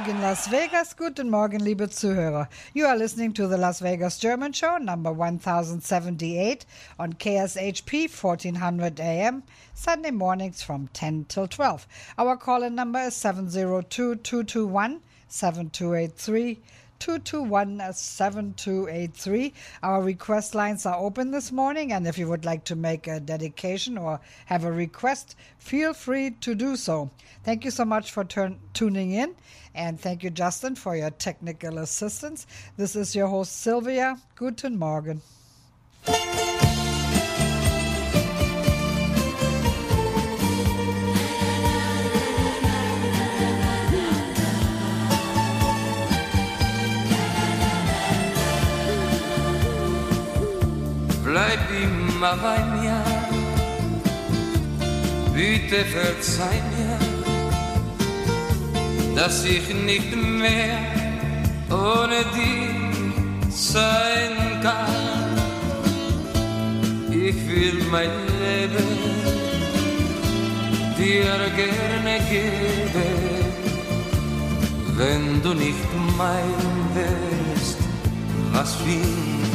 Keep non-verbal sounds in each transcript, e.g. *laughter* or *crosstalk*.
Morgen Las Vegas, guten Morgen liebe Zuhörer. You are listening to the Las Vegas German Show, number 1078 on KSHP 1400 AM, Sunday mornings from 10 till 12. Our call-in number is 702-221 7283 221 uh, 7283. Our request lines are open this morning, and if you would like to make a dedication or have a request, feel free to do so. Thank you so much for turn- tuning in, and thank you, Justin, for your technical assistance. This is your host, Sylvia. Guten Morgen. Bleib immer bei mir. Bitte verzeih mir, dass ich nicht mehr ohne dich sein kann. Ich will mein Leben dir gerne geben, wenn du nicht mein wärst, was fing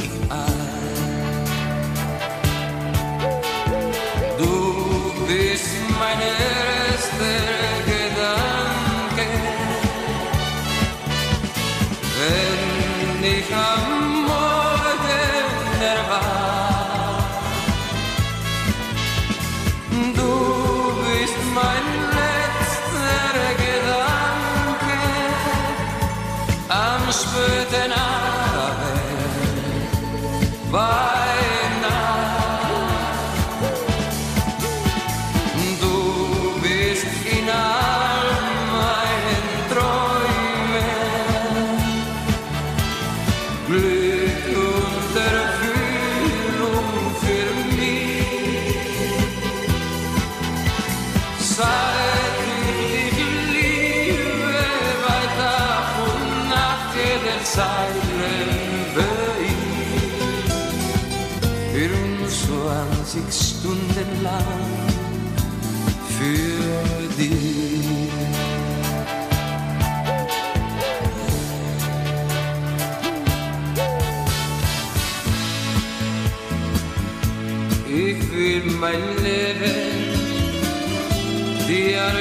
Du bist mein erster Gedanke, wenn ich am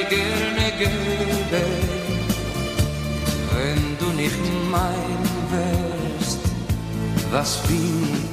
gerne geben, wenn du nicht mein wärst, was fing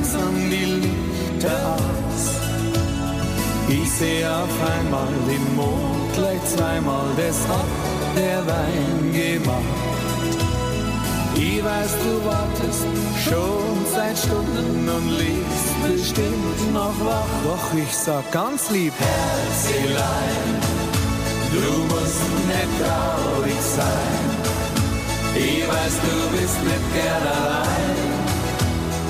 langsam die Lichter aus. Ich sehe auf einmal den Mond gleich zweimal, das hat der Wein gemacht. Ich weiß, du wartest schon seit Stunden und liegst bestimmt noch wach. Doch ich sag ganz lieb, Herzelein, du musst nicht traurig sein. Ich weiß, du bist nicht gern allein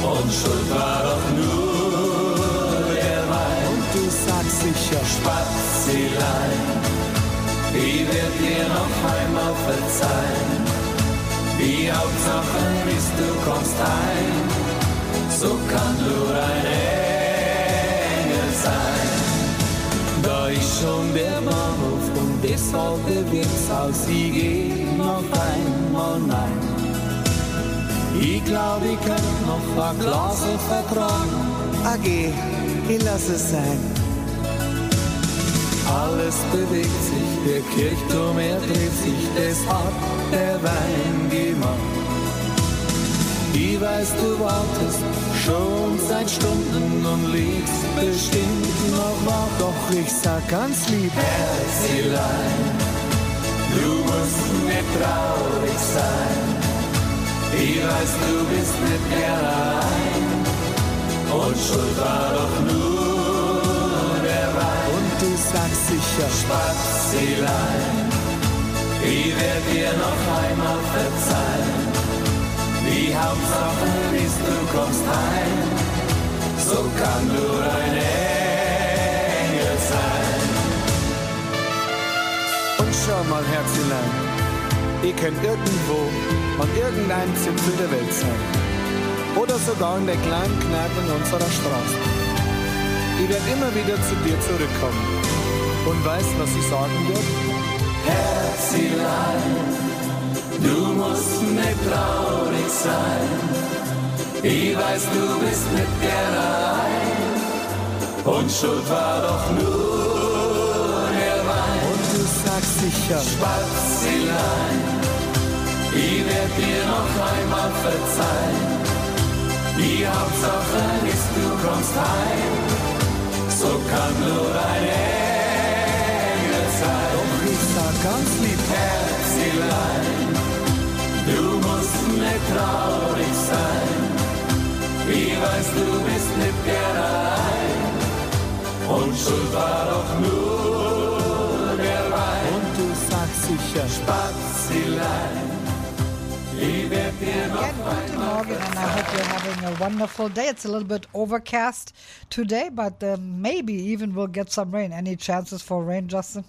und schuld war doch nur der Wein. Und du sagst sicher, Spazilein, ich werd dir noch einmal verzeihen. Die Hauptsache ist, du kommst heim, so kann nur ein Engel sein. Da ist schon der Bahnhof und das alte Wirtshaus, ich geh noch einmal nein. Ich glaub, ich könnte noch ein Glas vertragen. Geh, ich lass es sein. Alles bewegt sich, der Kirchturm er dreht sich, das hat der Wein gemacht. Ich weiß, du wartest schon seit Stunden und liegst bestimmt noch wach. Doch ich sag ganz lieb, Herzelein, du musst nicht traurig sein. Ich weiß, du bist nicht gern allein und schuld war doch nur der Wein. Und du sagst sicher, Spazilein, ich werd dir noch einmal verzeihen. Die Hauptsache ist, du kommst heim, so kann nur ein Engel sein. Und schau mal, Herzelein, ihr könnt irgendwo an irgendeinem Zipfel der Welt sein. Oder sogar in der kleinen Kneipe in unserer Straße. Ich werde immer wieder zu dir zurückkommen. Und weißt, was ich sagen wird? Herzelein, du musst nicht traurig sein. Ich weiß, du bist nicht gern allein. Und schuld war doch nur der Wein. Und du sagst sicher, Spazilein, ich werd dir noch einmal verzeihen. Die Hauptsache ist, du kommst heim. So kann nur ein Engel sein. Doch ich sag ganz lieb, Herzelein, du musst nicht traurig sein. Ich weiß, du bist nicht gern allein. Und schuld war doch nur der Wein. Und du sagst sicher, Spazilein. Again, guten Morgen, and I hope you're having a wonderful day. It's a little bit overcast today, but uh, maybe even we'll get some rain. Any chances for rain, Justin?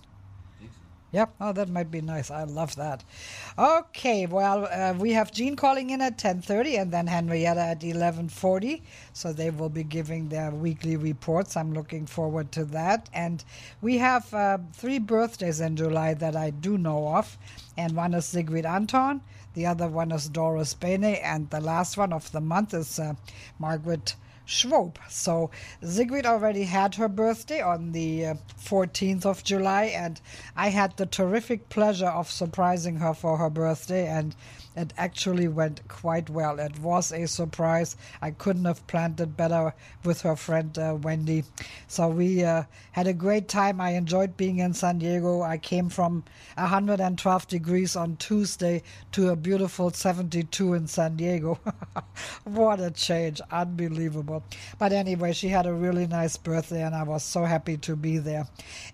Yep. Oh, that might be nice. I love that. Okay. Well, uh, we have Jean calling in at 10:30, and then Henrietta at 11:40. So they will be giving their weekly reports. I'm looking forward to that. And we have uh, three birthdays in July that I do know of, and one is Sigrid Anton. The other one is Doris Bene, and the last one of the month is uh, Margaret Schwob. So Sigrid already had her birthday on the uh, 14th of July, and I had the terrific pleasure of surprising her for her birthday, and it actually went quite well. It was a surprise. I couldn't have planned it better with her friend uh, Wendy. So we uh, had a great time. I enjoyed being in San Diego. I came from 112 degrees on Tuesday to a beautiful 72 in San Diego. *laughs* what a change! Unbelievable. But anyway, she had a really nice birthday, and I was so happy to be there.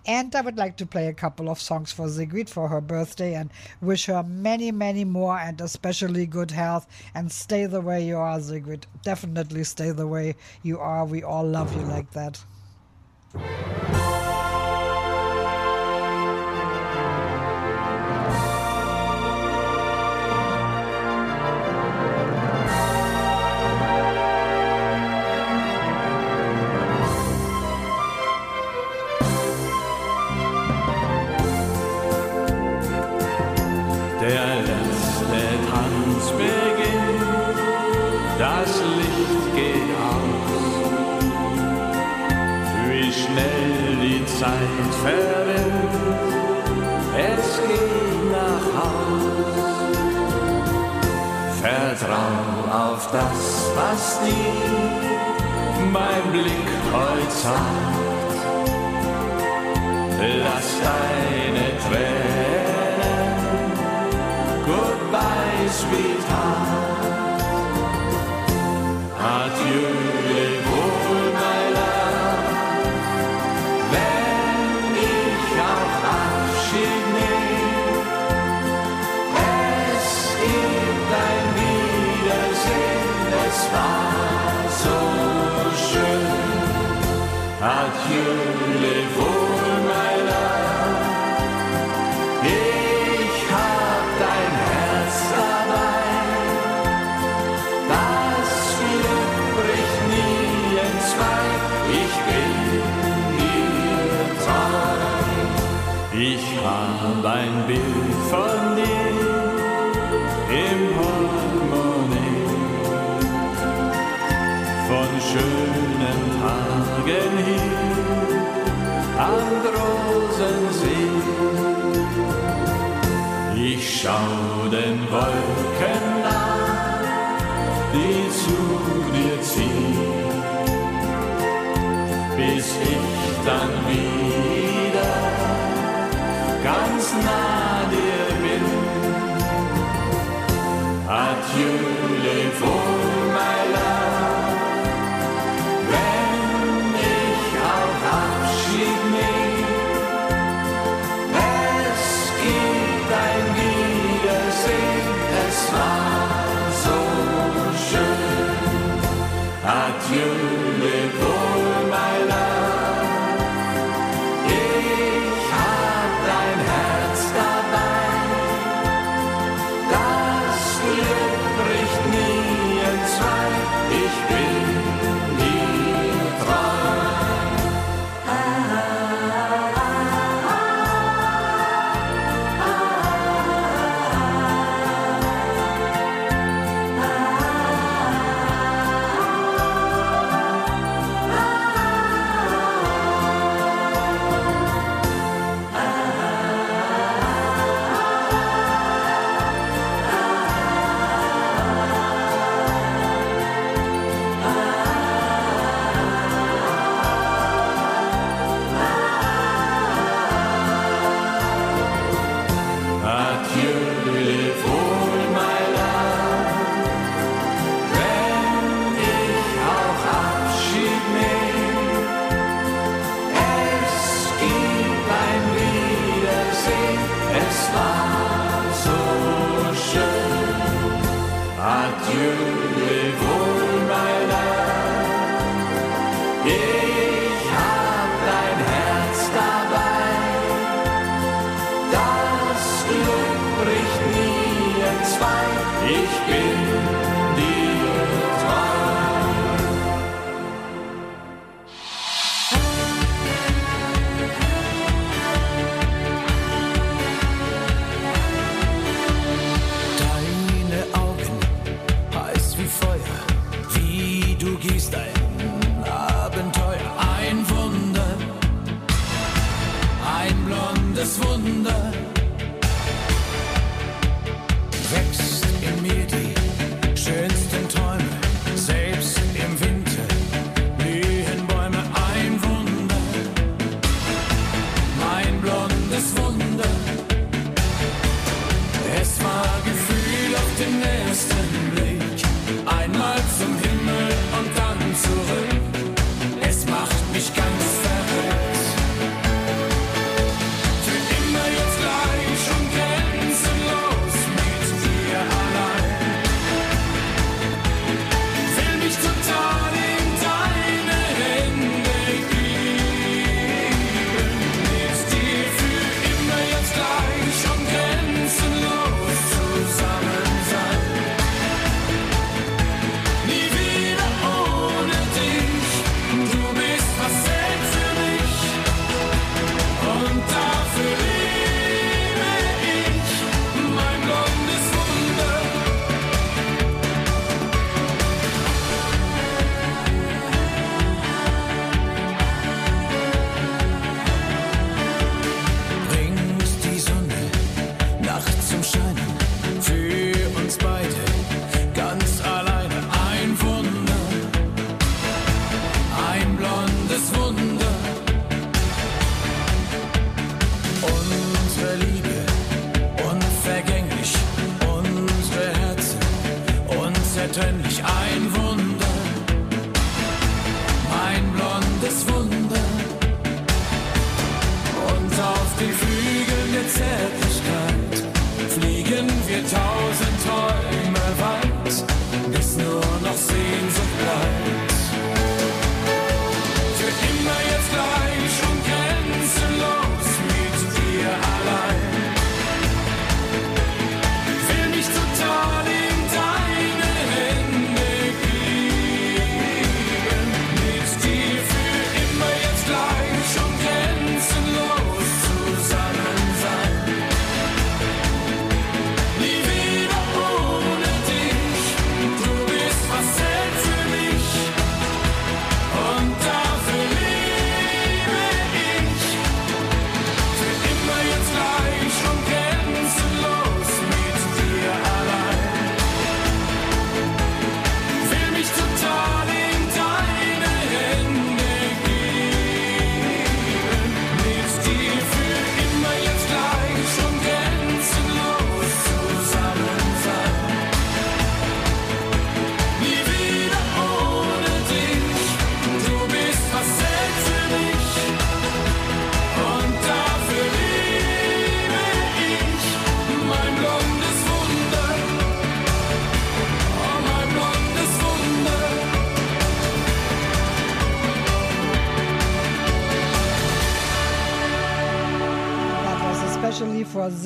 And I would like to play a couple of songs for Sigrid for her birthday and wish her many, many more and especially good health and stay the way you are, Sigrid. Definitely stay the way you are. We all love you like that. Zeit verrinnt, es geht nach Haus. Vertrau auf das, was dir mein Blick heute sagt. Lass deine Tränen goodbye Tag. Adieu, Adieu, Ich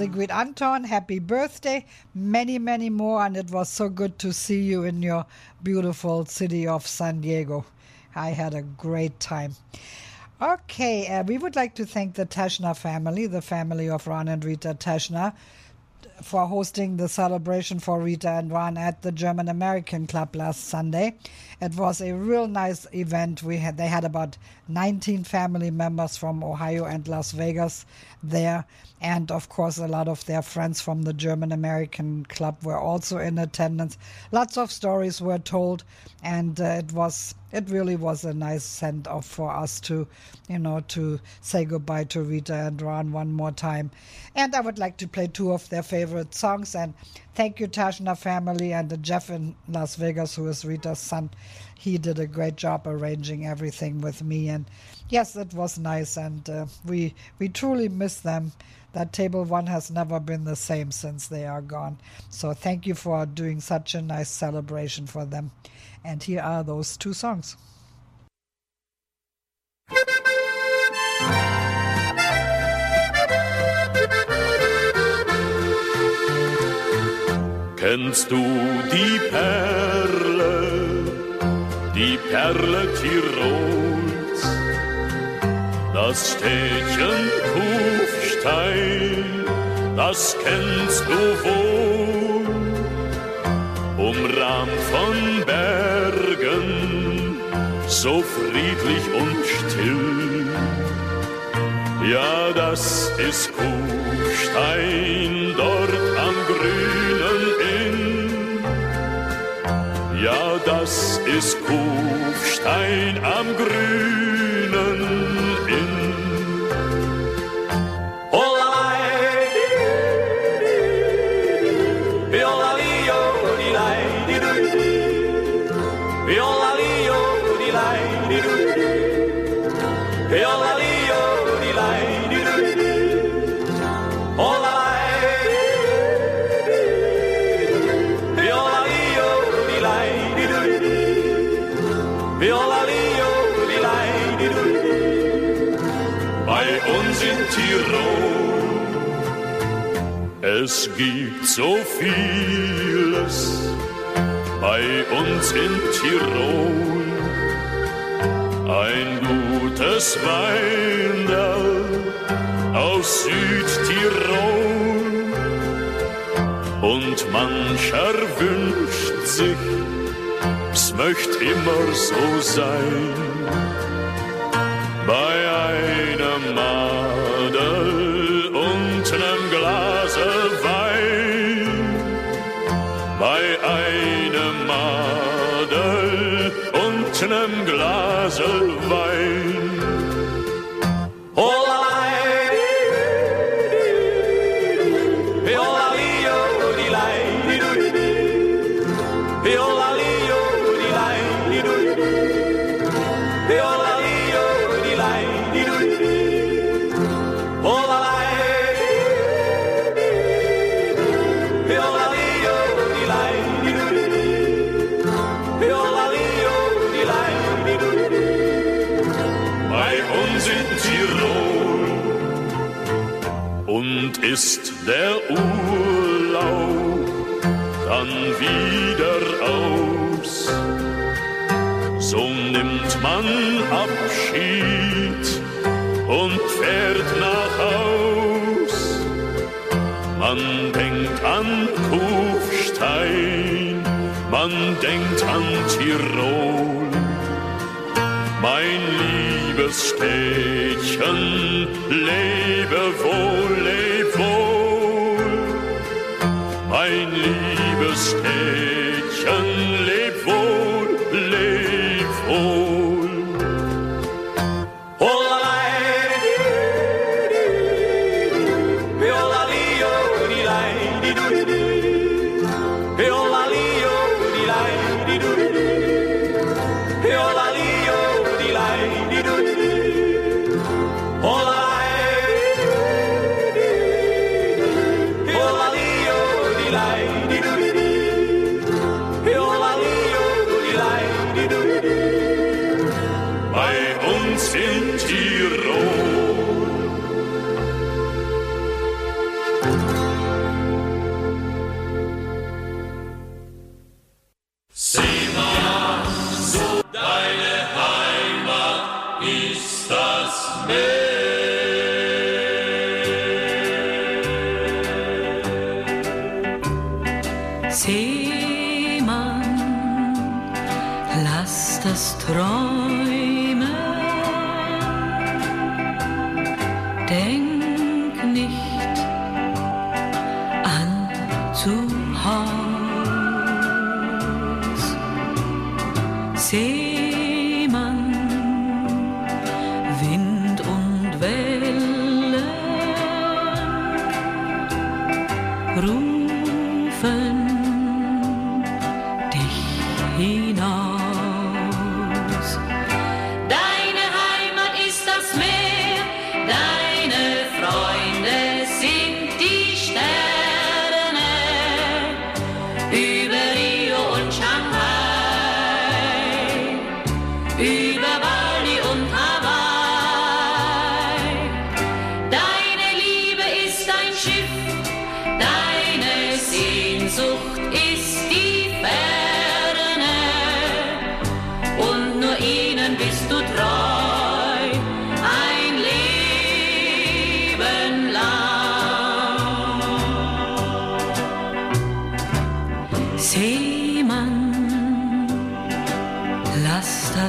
Sigrid Anton. Happy birthday. Many, many more. And it was so good to see you in your beautiful city of San Diego. I had a great time. Okay, uh, we would like to thank the Teschner family, the family of Ron and Rita Teschner, for hosting the celebration for Rita and Ron at the German American Club last Sunday. It was a real nice event. We had they had about 19 family members from Ohio and Las Vegas there, and of course a lot of their friends from the German American Club were also in attendance. Lots of stories were told, and uh, it was it really was a nice send off for us to, you know, to say goodbye to Rita and Ron one more time. And I would like to play two of their favorite songs. And thank you, Teschner family and Jeff in Las Vegas, who is Rita's son. He did a great job arranging everything with me. And yes, it was nice. And uh, we we truly miss them. That table one has never been the same since they are gone. So thank you for doing such a nice celebration for them. And here are those two songs. Kennst du die Perle, die Perle Tirols, das Städtchen Kufstein, das kennst du wohl, umrahmt von Bergen, so friedlich und still. Ja, das ist Kufstein dort am grünen Inn. Ja, das ist Kufstein am grünen es gibt so vieles bei uns in Tirol. Ein gutes Weindal aus Südtirol und mancher wünscht sich, es möcht immer so sein. Bei einem Madel der Urlaub dann wieder aus. So nimmt man Abschied und fährt nach Haus. Man denkt an Kufstein, man denkt an Tirol. Mein liebes Städtchen, lebe wohl, lebe liebes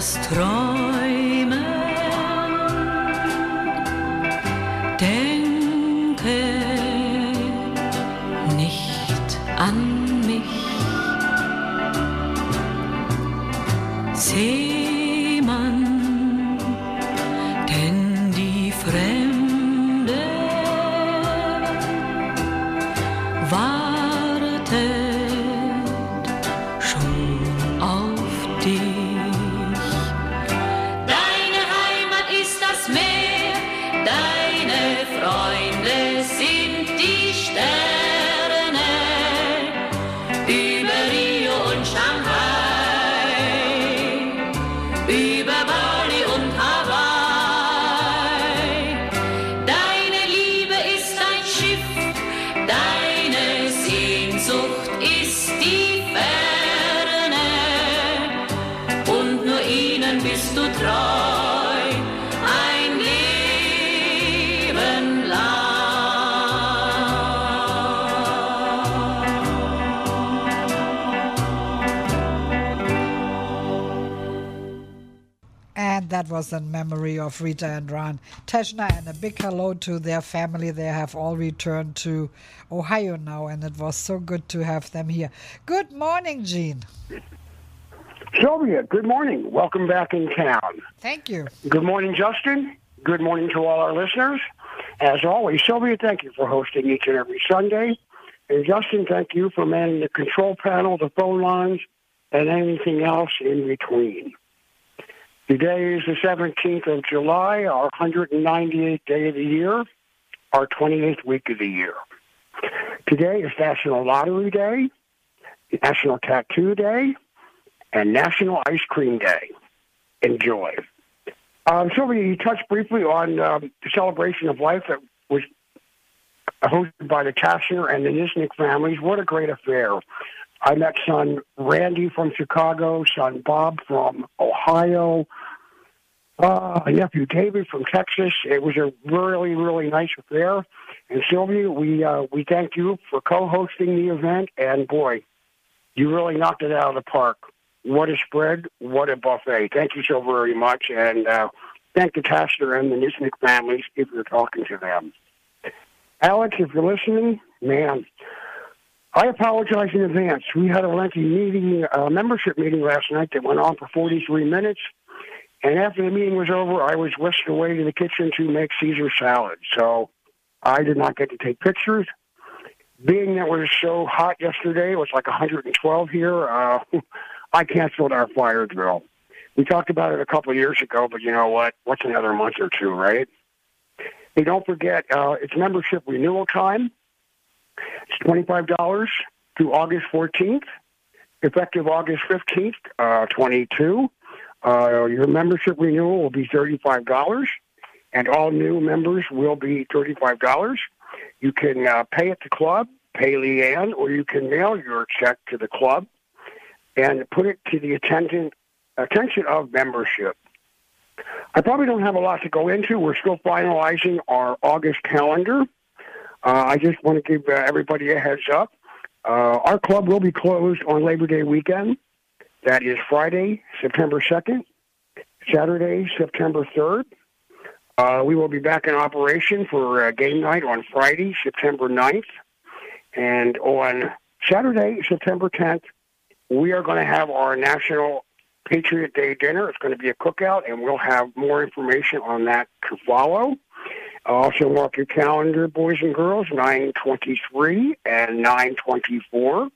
strong. And was in memory of Rita and Ron Teschner. And a big hello to their family. They have all returned to Ohio now, and it was so good to have them here. Good morning, Jean. Sylvia, good morning. Welcome back in town. Thank you. Good morning, Justin. Good morning to all our listeners. As always, Sylvia, thank you for hosting each and every Sunday. And Justin, thank you for manning the control panel, the phone lines, and anything else in between. Today is the 17th of July, our 198th day of the year, our 28th week of the year. Today is National Lottery Day, National Tattoo Day, and National Ice Cream Day. Enjoy. Um, Sylvia, you touched briefly on um, the celebration of life that was hosted by the Kastner and the Nisnik families. What a great affair. I met son Randy from Chicago, son Bob from Ohio, uh, nephew David from Texas. It was a really, really nice affair. And Sylvia, we uh, we thank you for co-hosting the event. And boy, you really knocked it out of the park. What a spread! What a buffet! Thank you so very much, and uh, thank the Kastner and the Nisnik families if you're talking to them. Alex, if you're listening, man, I apologize in advance. We had a lengthy meeting, uh, membership meeting last night that went on for 43 minutes. And after the meeting was over, I was whisked away to the kitchen to make Caesar salad. So I did not get to take pictures. Being that it was so hot yesterday, it was like 112 here, uh, *laughs* I canceled our fire drill. We talked about it a couple of years ago, but you know what? What's another month or two, right? Hey, don't forget, uh, it's membership renewal time. It's $25 through August 14th, effective August 15th, uh, 22. Uh, your membership renewal will be $35, and all new members will be $35. You can uh, pay at the club, pay Leanne, or you can mail your check to the club and put it to the attendant, attention of membership. I probably don't have a lot to go into. We're still finalizing our August calendar. Uh, I just want to give uh, everybody a heads up. Uh, our club will be closed on Labor Day weekend. That is Friday, September 2nd, Saturday, September 3rd. Uh, we will be back in operation for uh, game night on Friday, September 9th. And on Saturday, September 10th, we are going to have our National Patriot Day dinner. It's going to be a cookout, and we'll have more information on that to follow. Also, mark your calendar, boys and girls, 923 and 924.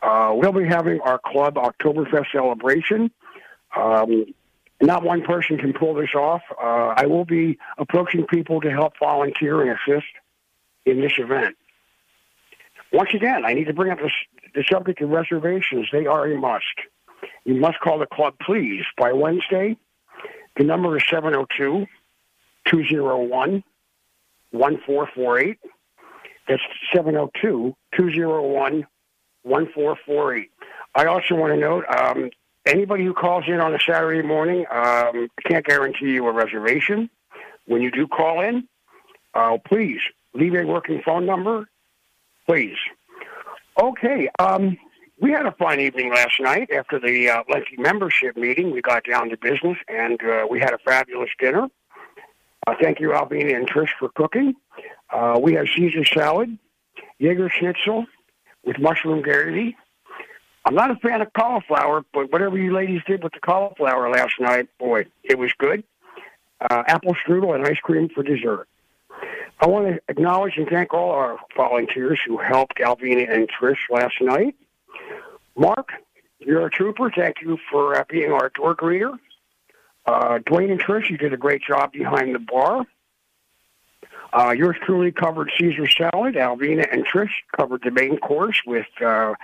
Uh, we'll be having our club Oktoberfest celebration. Um, not one person can pull this off. Uh, I will be approaching people to help volunteer and assist in this event. Once again, I need to bring up this, the subject of reservations. They are a must. You must call the club, please, by Wednesday. The number is 702 201 1448. That's 702 201 1448. I also want to note um, anybody who calls in on a Saturday morning, um, I can't guarantee you a reservation. When you do call in, uh, please leave a working phone number, please. Okay, um, we had a fun evening last night after the uh, lengthy membership meeting. We got down to business and uh, we had a fabulous dinner. Uh, thank you, Albina and Trish, for cooking. Uh, we had Caesar salad, Jaeger schnitzel with mushroom gravy. I'm not a fan of cauliflower, but whatever you ladies did with the cauliflower last night, boy, it was good. Uh, apple strudel and ice cream for dessert. I want to acknowledge and thank all our volunteers who helped Alvina and Trish last night. Mark, you're a trooper. Thank you for uh, being our door greeter. Uh, Dwayne and Trish, you did a great job behind the bar. Uh, yours truly covered Caesar salad. Alvina and Trish covered the main course with uh,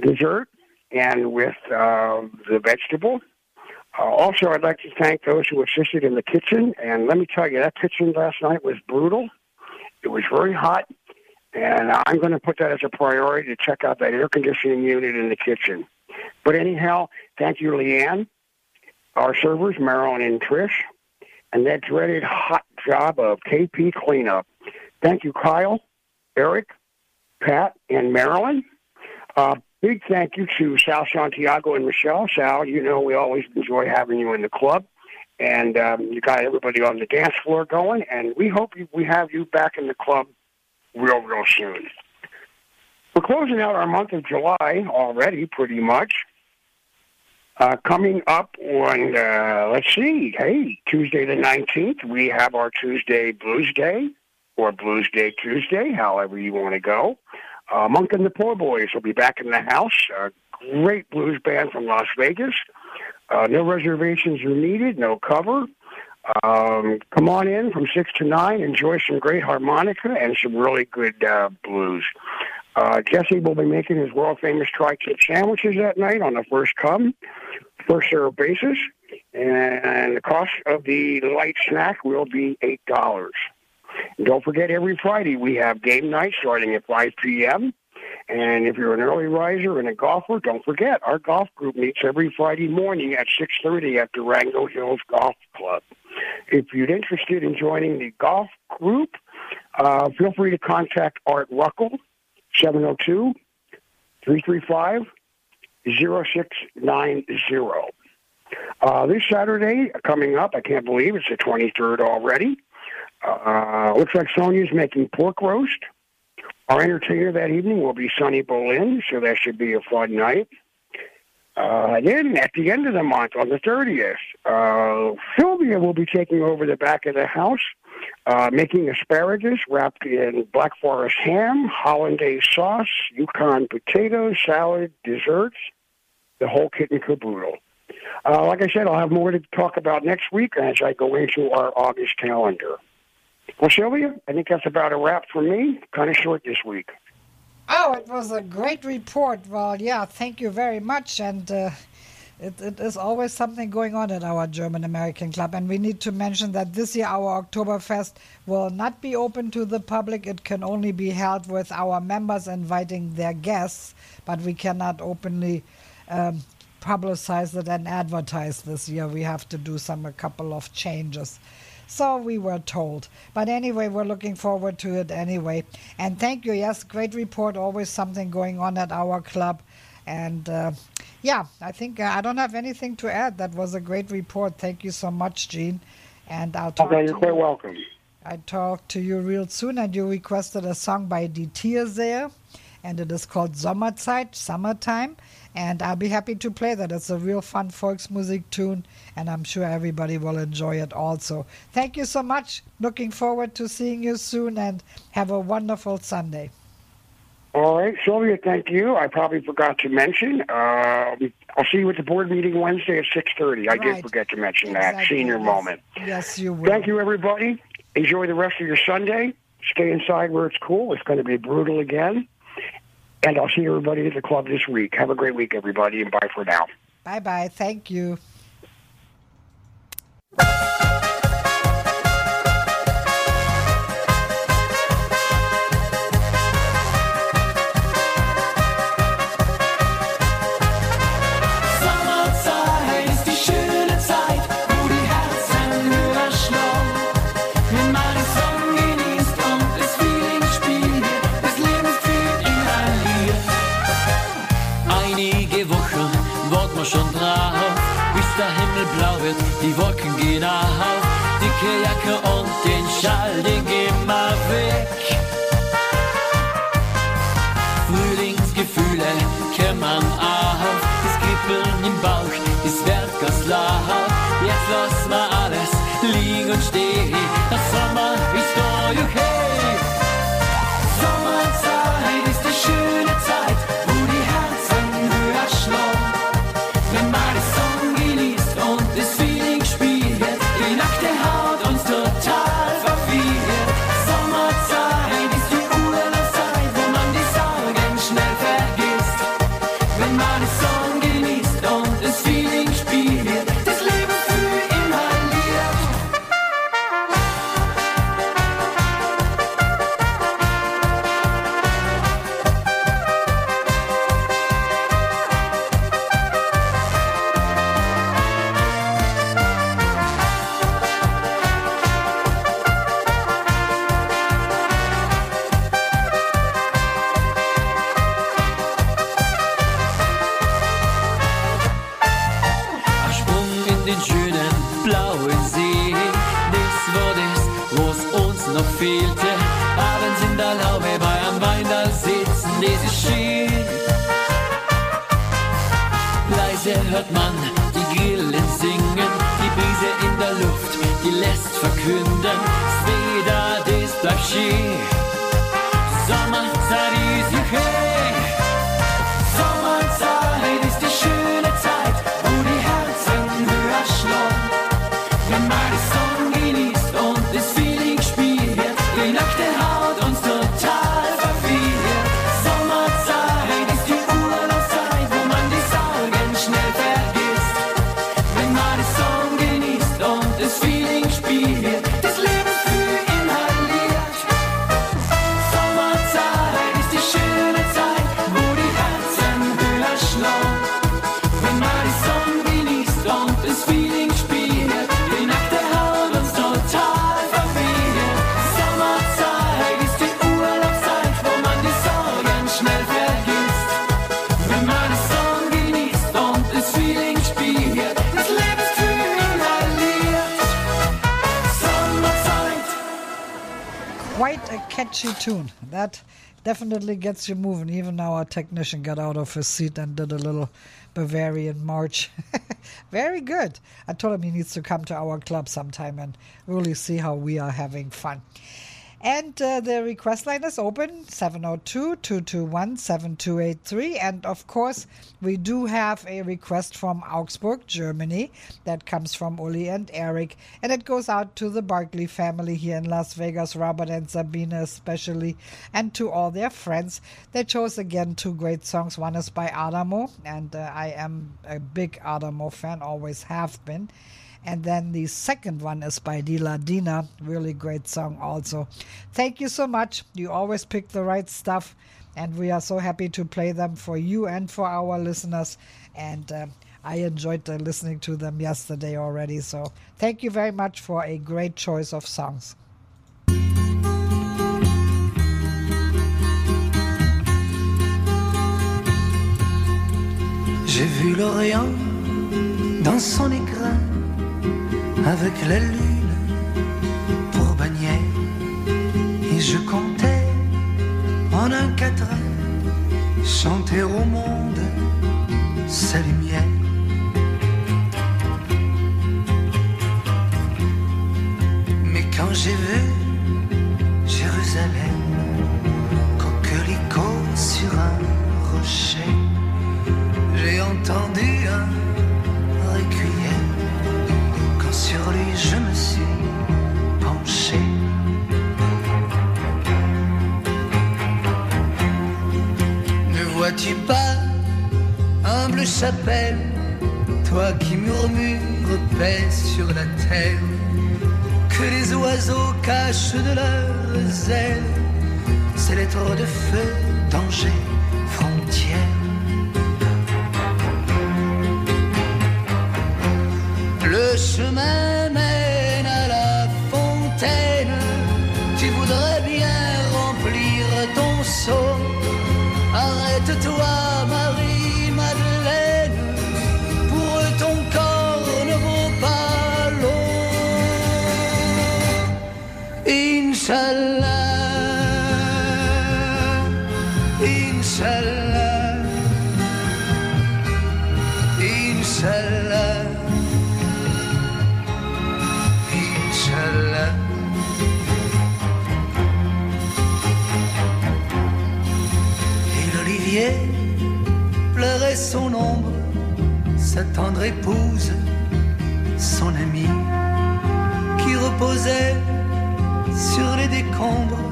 dessert and with uh, the vegetable. Uh, also, I'd like to thank those who assisted in the kitchen. And let me tell you, that kitchen last night was brutal. It was very hot. And I'm going to put that as a priority to check out that air conditioning unit in the kitchen. But anyhow, thank you, Leanne our servers, Marilyn and Trish, and that dreaded hot job of KP cleanup. Thank you, Kyle, Eric, Pat, and Marilyn. Uh, big thank you to Sal Santiago and Michelle. Sal, you know we always enjoy having you in the club, and um, you got everybody on the dance floor going, and we hope we have you back in the club real, real soon. We're closing out our month of July already, pretty much. Uh, coming up on, uh, let's see, hey, Tuesday the 19th, we have our Tuesday Blues Day, or Blues Day Tuesday, however you want to go. Uh, Monk and the Poor Boys will be back in the house. A great blues band from Las Vegas. Uh, no reservations are needed, no cover. Um, come on in from 6 to 9, enjoy some great harmonica and some really good uh, blues. Uh, Jesse will be making his world famous tri tip sandwiches that night on the first come, first serve basis, and the cost of the light snack will be eight dollars. Don't forget, every Friday we have game night starting at 5 p.m. And if you're an early riser and a golfer, don't forget our golf group meets every Friday morning at 6:30 at Durango Hills Golf Club. If you're interested in joining the golf group, uh, feel free to contact Art Ruckel, 702 335 0690. Uh, this Saturday coming up, I can't believe it's the 23rd already. Uh, looks like Sonia's making pork roast. Our entertainer that evening will be Sonny Boleyn, so that should be a fun night. Uh, then at the end of the month, on the 30th, uh, Sylvia will be taking over the back of the house, uh, making asparagus wrapped in Black Forest ham, hollandaise sauce, Yukon potatoes, salad, desserts, the whole kit and caboodle. Uh, like I said, I'll have more to talk about next week as I go into our August calendar. Well, Sylvia, I think that's about a wrap for me. Kind of short this week. Oh, it was a great report. Well, yeah, thank you very much. And uh, it, it is always something going on at our German American Club. And we need to mention that this year our Oktoberfest will not be open to the public. It can only be held with our members inviting their guests, but we cannot openly um, publicize it and advertise this year. We have to do some a couple of changes. So we were told. But anyway, we're looking forward to it anyway. And thank you. Yes, great report. Always something going on at our club. And uh, yeah, I think uh, I don't have anything to add. That was a great report. Thank you so much, Gene. And I'll talk Okay, to you're you. quite welcome. I talk to you real soon, and you requested a song by Die Tierseher, and it is called Sommerzeit, Summertime, and I'll be happy to play that. It's a real fun Volksmusik tune, and I'm sure everybody will enjoy it also. Thank you so much. Looking forward to seeing you soon, and have a wonderful Sunday. All right, Sylvia, thank you. I probably forgot to mention. Um, I'll see you at the board meeting Wednesday at 6.30. I did forget to mention that. Senior yes. moment. Yes, you will. Thank you, everybody. Enjoy the rest of your Sunday. Stay inside where it's cool. It's going to be brutal again. And I'll see everybody at the club this week. Have a great week, everybody, and bye for now. Bye bye. Thank you. Wird, die Wolken gehen auf. Dicke Jacke und den Schall, den gehen wir weg. Frühlingsgefühle kämmern auf, das Kribbeln im Bauch, That definitely gets you moving. Even now, our technician got out of his seat and did a little Bavarian march. *laughs* Very good. I told him he needs to come to our club sometime and really see how we are having fun. And uh, the request line is open 702 221 7283. And of course, we do have a request from Augsburg, Germany, that comes from Uli and Eric. And it goes out to the Barkley family here in Las Vegas, Robert and Sabina especially, and to all their friends. They chose again two great songs. One is by Adamo, and uh, I am a big Adamo fan, always have been. And then the second one is by Dila Dina. Really great song, also. Thank you so much. You always pick the right stuff. And we are so happy to play them for you and for our listeners. And uh, I enjoyed uh, listening to them yesterday already. So thank you very much for a great choice of songs. J'ai vu l'Orient dans son écrin avec la lune pour bannière et je comptais en un quatrain chanter au monde sa lumière. Mais quand j'ai vu Jérusalem, coquelicot sur un rocher, j'ai entendu un sur lui je me suis penché. Ne vois-tu pas, humble chapelle, toi qui murmures paix sur la terre, que les oiseaux cachent de leurs ailes ces lettres de feu, danger, frontière. Le chemin mène sa tendre épouse, son amie, qui reposait sur les décombres,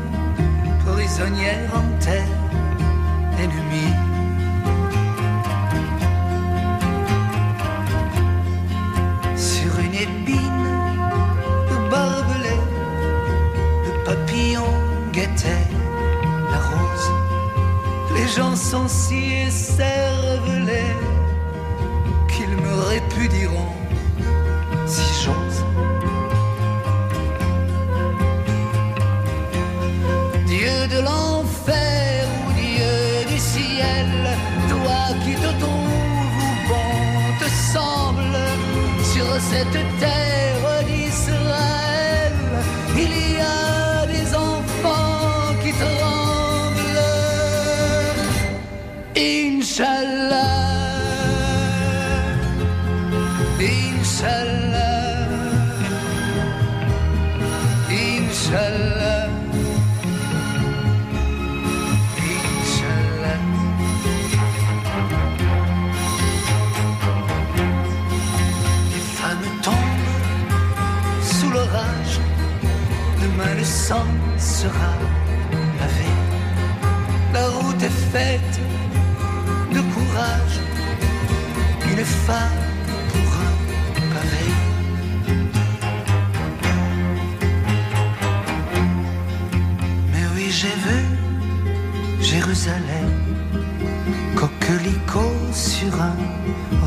prisonnière en terre ennemie. Sur une épine de barbelé, le papillon guettait la rose. Les gens sont si qu'ils me répudieront si j'ose. Dieu de l'enfer ou Dieu du ciel, toi qui te trouves où bon te semble, sur cette terre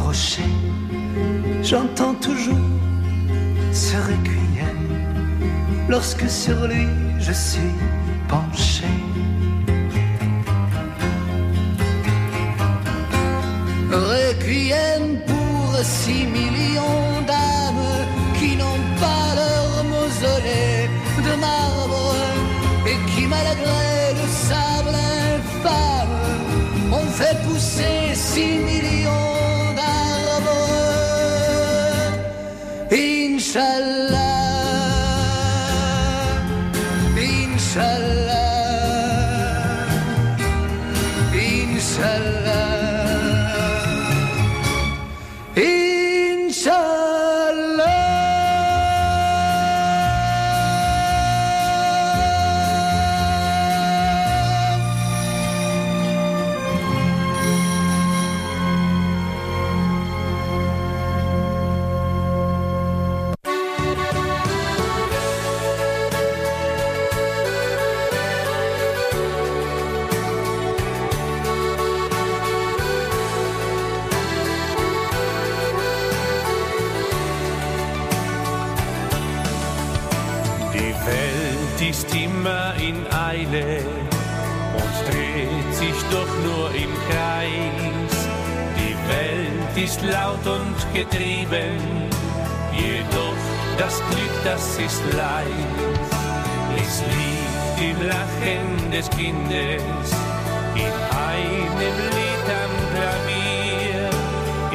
rocher, j'entends toujours ce requiem lorsque sur lui je suis penché. Requiem pour six millions d'âmes qui n'ont pas leur mausolée de marbre et qui, malgré le sable infâme, ont fait pousser six millions getrieben, jedoch das Glück, das ist leid. Es liegt im Lachen des Kindes, in einem Lied am Klavier.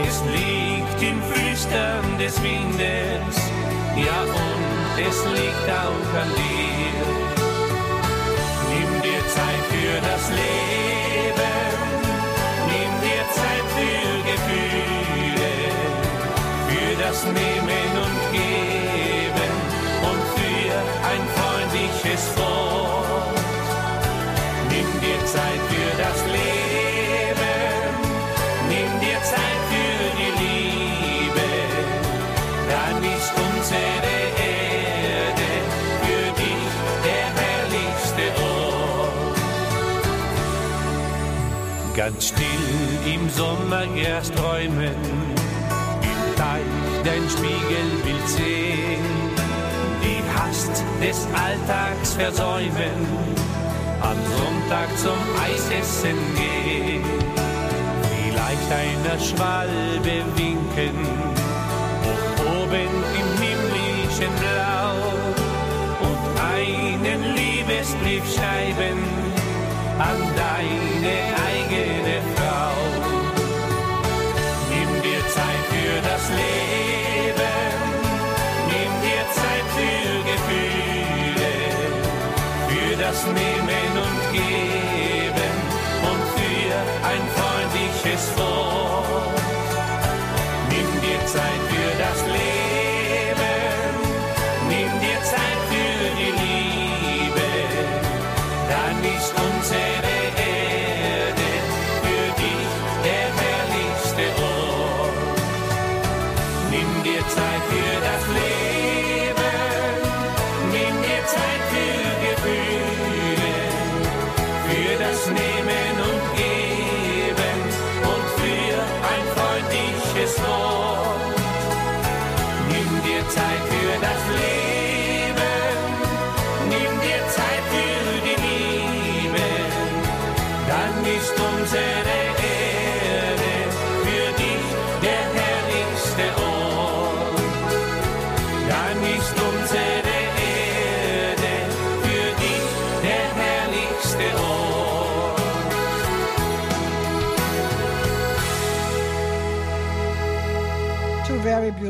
Es liegt im Flüstern des Windes, ja und es liegt auch an dir. Freundliches Wort. Nimm dir Zeit für das Leben, nimm dir Zeit für die Liebe, dann ist unsere Erde für dich der herrlichste Ort. Ganz still im Sommergras träumen, im Teich dein Spiegelbild sehen, des Alltags versäumen, am Sonntag zum Eisessen gehen, vielleicht einer Schwalbe winken, hoch oben im himmlischen Blau und einen Liebesbrief schreiben an deine eigene Frau. Nimm dir Zeit für das Leben, Nehmen und Geben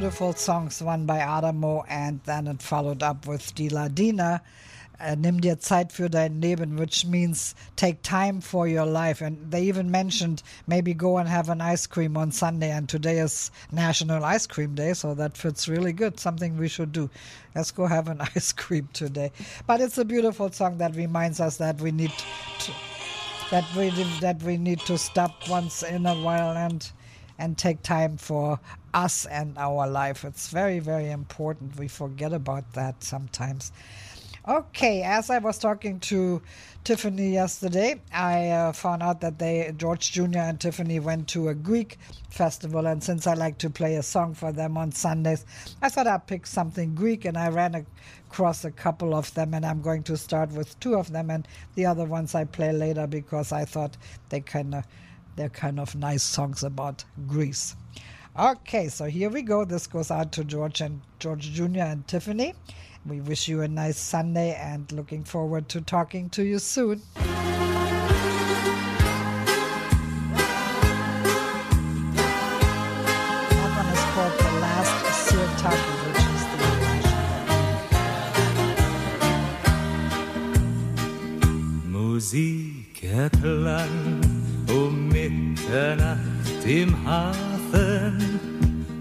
beautiful songs, one by Adamo and then it followed up with Dila Dina. Uh, Nimm dir Zeit für dein Leben, which means take time for your life. And they even mentioned maybe go and have an ice cream on Sunday. And today is National Ice Cream Day, so that fits really good. Something we should do. Let's go have an *laughs* ice cream today. But it's a beautiful song that reminds us that we need to, that we that we need to stop once in a while and and take time for us and our life. It's very very important. We forget about that sometimes. Okay, as I was talking to Tiffany yesterday, I uh, found out that they, George Jr. and Tiffany, went to a Greek festival. And since I like to play a song for them on Sundays, I thought I'd pick something Greek. And I ran across a couple of them, and I'm going to start with two of them, and the other ones I play later because I thought they kind of they're kind of nice songs about Greece. Okay, so here we go. This goes out to George and George Jr. and Tiffany. We wish you a nice Sunday and looking forward to talking to you soon. Musik erklang um Mitternacht im Hafen,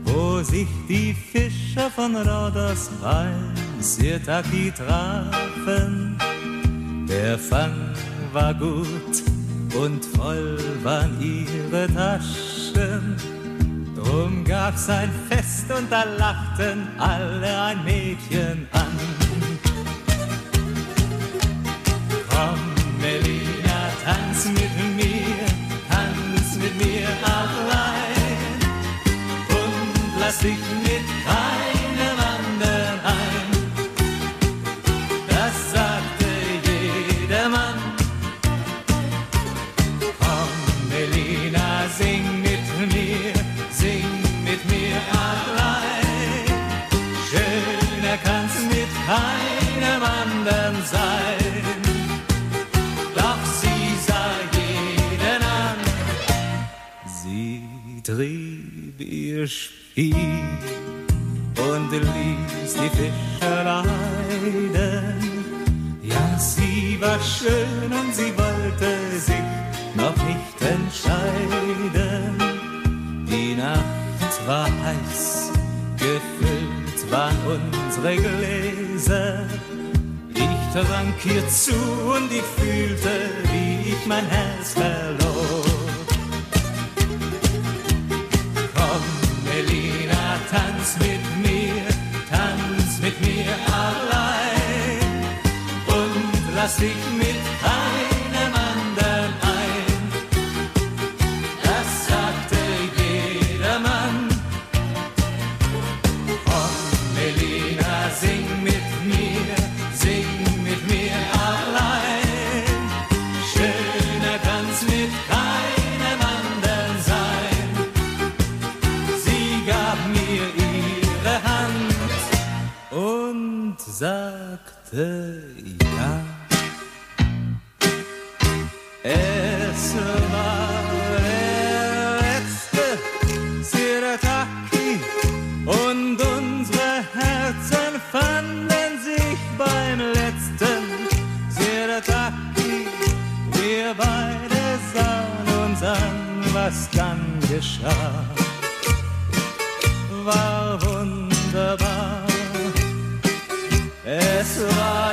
wo sich die Fischer von Rodersrhein Sirtaki trafen. Der Fang war gut und voll waren ihre Taschen. Drum gab's ein Fest und da lachten alle ein Mädchen an. Komm, Melina, tanz mit mir, mir allein und lass dich mit keinem anderen ein. Das sagte jedermann. Komm, Melina, sing mit mir, sing mit mir allein. Schöner kann's mit keinem anderen sein. Spiel und ließ die Fischer leiden. Ja, sie war schön und sie wollte sich noch nicht entscheiden. Die Nacht war heiß, gefüllt waren unsere Gläser. Ich trank ihr zu und ich fühlte, wie ich mein Herz verlor. Komm, Melina, tanz mit mir, tanz mit mir allein. Und lass dich mit sagte ja. Es war der letzte Sirataki und unsere Herzen fanden sich beim letzten Sirataki. Wir beide sahen uns an, was dann geschah. War Es war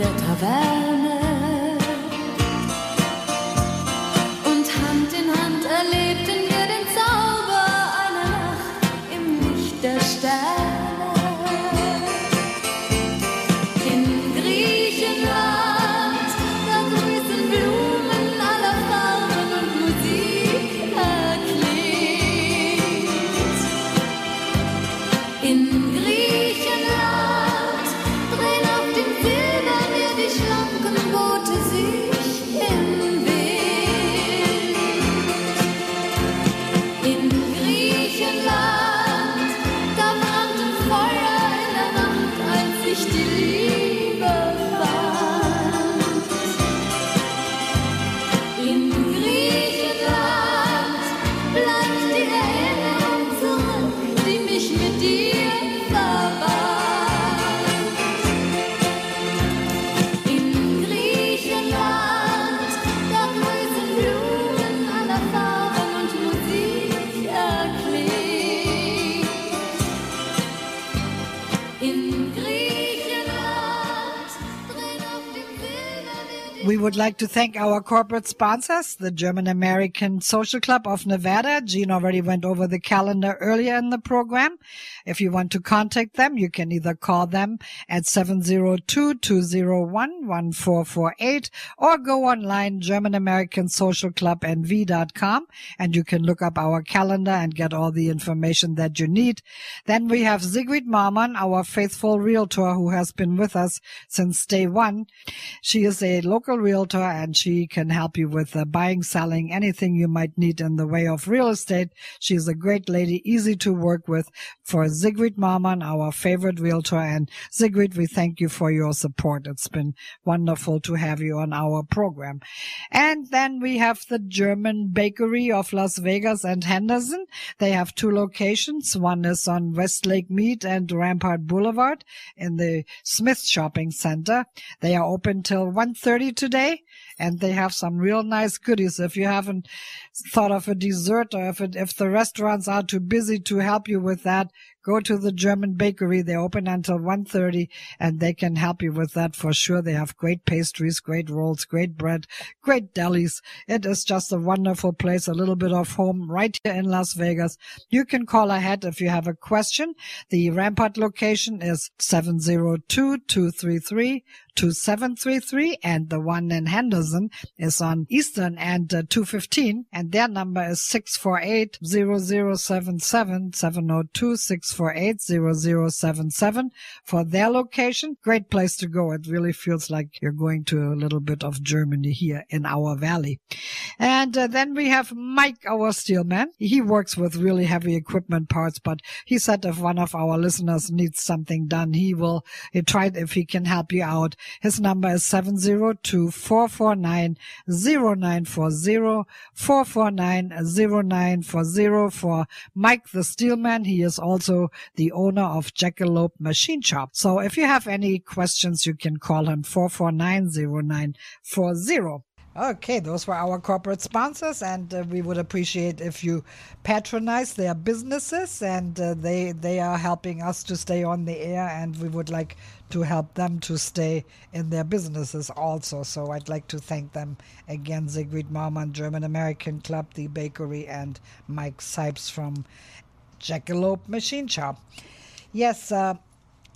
Lärm in would like to thank our corporate sponsors, the German American Social Club of Nevada. Gene already went over the calendar earlier in the program. If you want to contact them, you can either call them at 702-201-1448 or go online, German American Social Club NV.com and you can look up our calendar and get all the information that you need. Then we have Sigrid Marman, our faithful realtor who has been with us since day one. She is a local realtor and she can help you with uh, buying, selling, anything you might need in the way of real estate. She's a great lady, easy to work with for Sigrid Marman, our favorite realtor. And Sigrid, we thank you for your support. It's been wonderful to have you on our program. And then we have the German Bakery of Las Vegas and Henderson. They have two locations. One is on Westlake Mead and Rampart Boulevard in the Smith Shopping Center. They are open till 1.30 today and they have some real nice goodies. If you haven't thought of a dessert or if it, if the restaurants are too busy to help you with that, go to the German bakery. They open until 1.30 and they can help you with that for sure. They have great pastries, great rolls, great bread, great delis. It is just a wonderful place, a little bit of home right here in Las Vegas. You can call ahead if you have a question. The Rampart location is 702-233 2733 and the one in Henderson is on Eastern and uh, 215 and their number is 648-0077 702-648-0077 for their location. Great place to go. It really feels like you're going to a little bit of Germany here in our valley. And uh, then we have Mike, our steelman. He works with really heavy equipment parts, but he said if one of our listeners needs something done, he will he tried if he can help you out. His number is 702-449-0940, 449-0940 for Mike the Steelman. He is also the owner of Jackalope Machine Shop. So if you have any questions, you can call him 449-0940. Okay, those were our corporate sponsors, and uh, we would appreciate if you patronize their businesses, and uh, they they are helping us to stay on the air, and we would like to help them to stay in their businesses also. So I'd like to thank them again, Sigrid Maumann, German American Club, the bakery, and Mike Sipes from Jackalope Machine Shop. Yes, uh,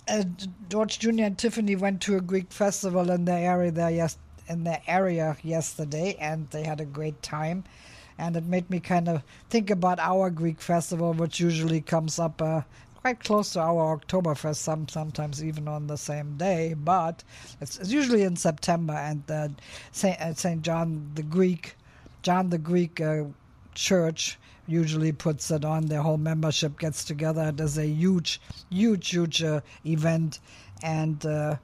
uh, George Jr. and Tiffany went to a Greek festival in the area there yes in the area yesterday, and they had a great time. And it made me kind of think about our Greek festival, which usually comes up uh, quite close to our Oktoberfest, some sometimes even on the same day. But it's, it's usually in September, and uh, uh, Saint John the Greek, John the Greek uh, Church usually puts it on. Their whole membership gets together. It is a huge, huge, huge uh, event, and uh,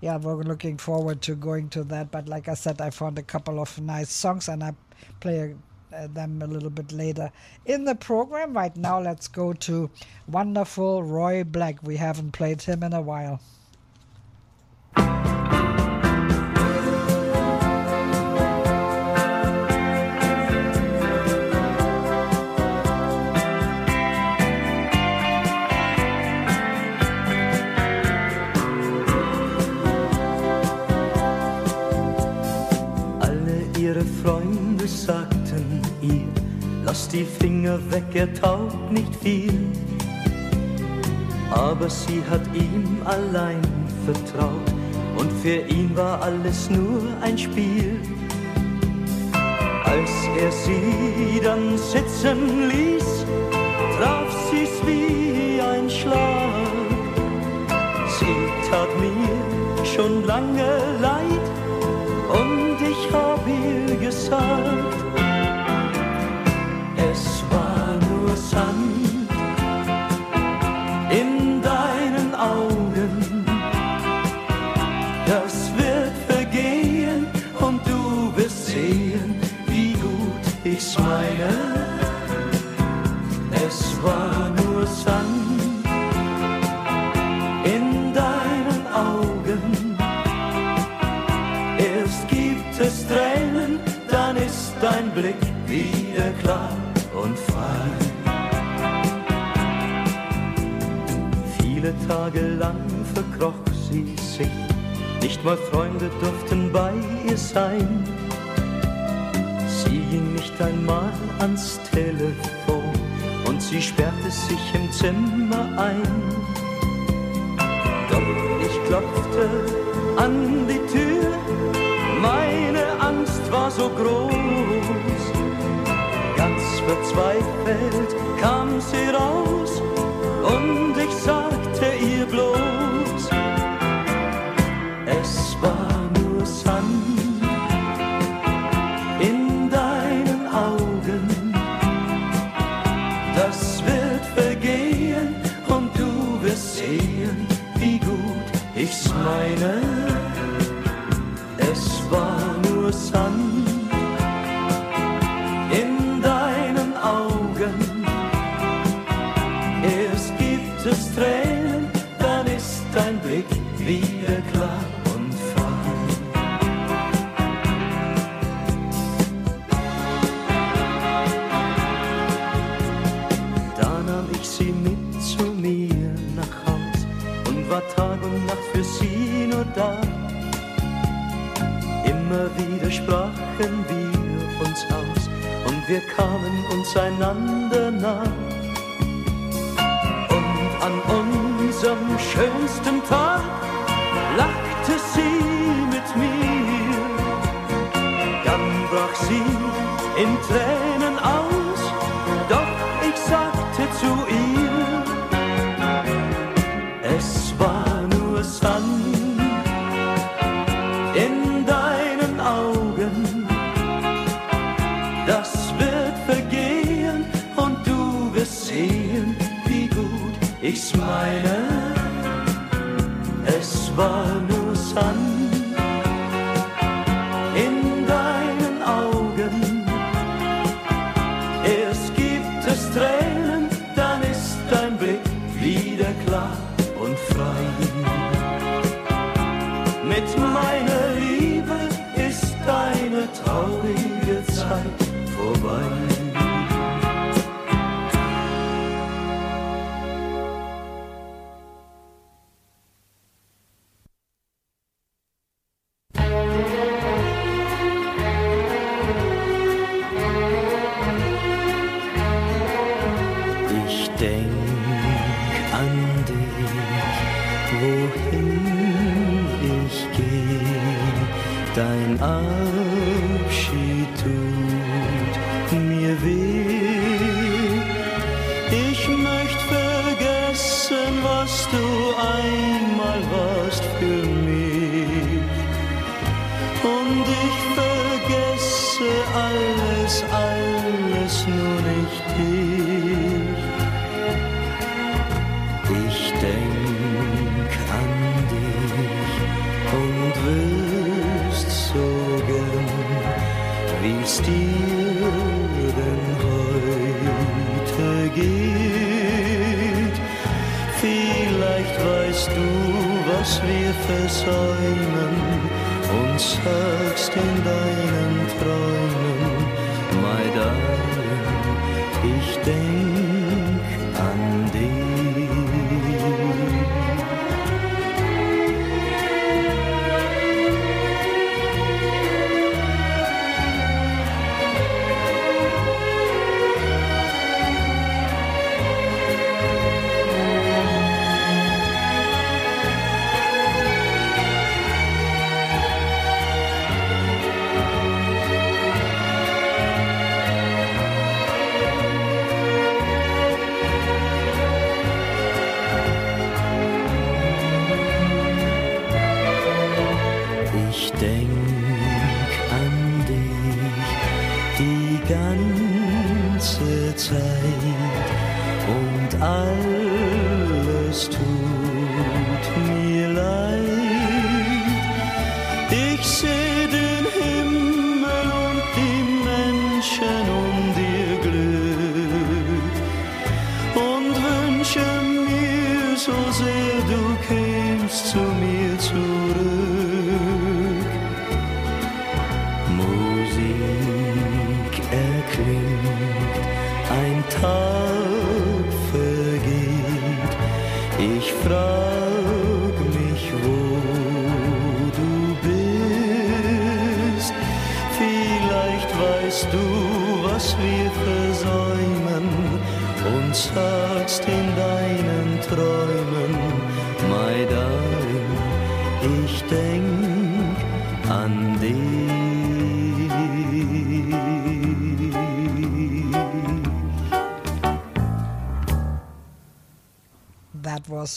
yeah, we're looking forward to going to that. But like I said, I found a couple of nice songs, and I play uh, them a little bit later in the program. Right now, let's go to wonderful Roy Black. We haven't played him in a while. Ihre Freunde sagten ihr, lass die Finger weg, er taugt nicht viel. Aber sie hat ihm allein vertraut und für ihn war alles nur ein Spiel. Als er sie dann sitzen ließ, traf sie's wie ein Schlag. Sie tat mir schon lange leid klar und frei. Viele Tage lang verkroch sie sich, nicht mal Freunde durften bei ihr sein. Sie ging nicht einmal ans Telefon und sie sperrte sich im Zimmer ein. Doch ich klopfte an die Tür, meine Angst war so groß. Verzweifelt kam sie raus und ich sagte ihr bloß, es war nur Sand in deinen Augen. Das wird vergehen und du wirst sehen, wie gut ich's meine. Einander nah. Und an unserem schönsten Tag lachte sie mit mir. Dann brach sie in Tränen Es war nur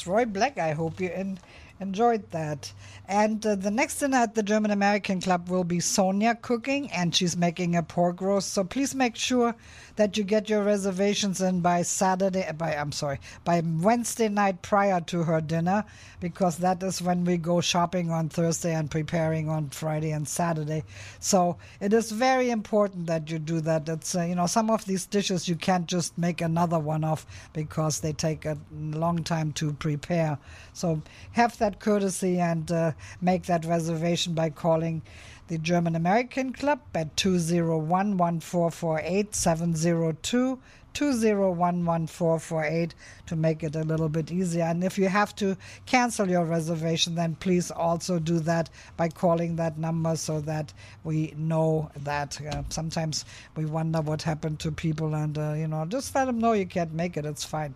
Roy Black. I hope you en- enjoyed that. And uh, the next dinner at the German American Club will be Sonia cooking, and she's making a pork roast. So please make sure that you get your reservations in by Saturday. By I'm sorry, by Wednesday night prior to her dinner, because that is when we go shopping on Thursday and preparing on Friday and Saturday. So it is very important that you do that. It's uh, you know some of these dishes you can't just make another one of because they take a long time to prepare. So have that courtesy and uh, make that reservation by calling the German American Club at 201 1448 702 2011448 to make it a little bit easier. And if you have to cancel your reservation, then please also do that by calling that number so that we know that. Uh, sometimes we wonder what happened to people, and uh, you know, just let them know you can't make it. It's fine.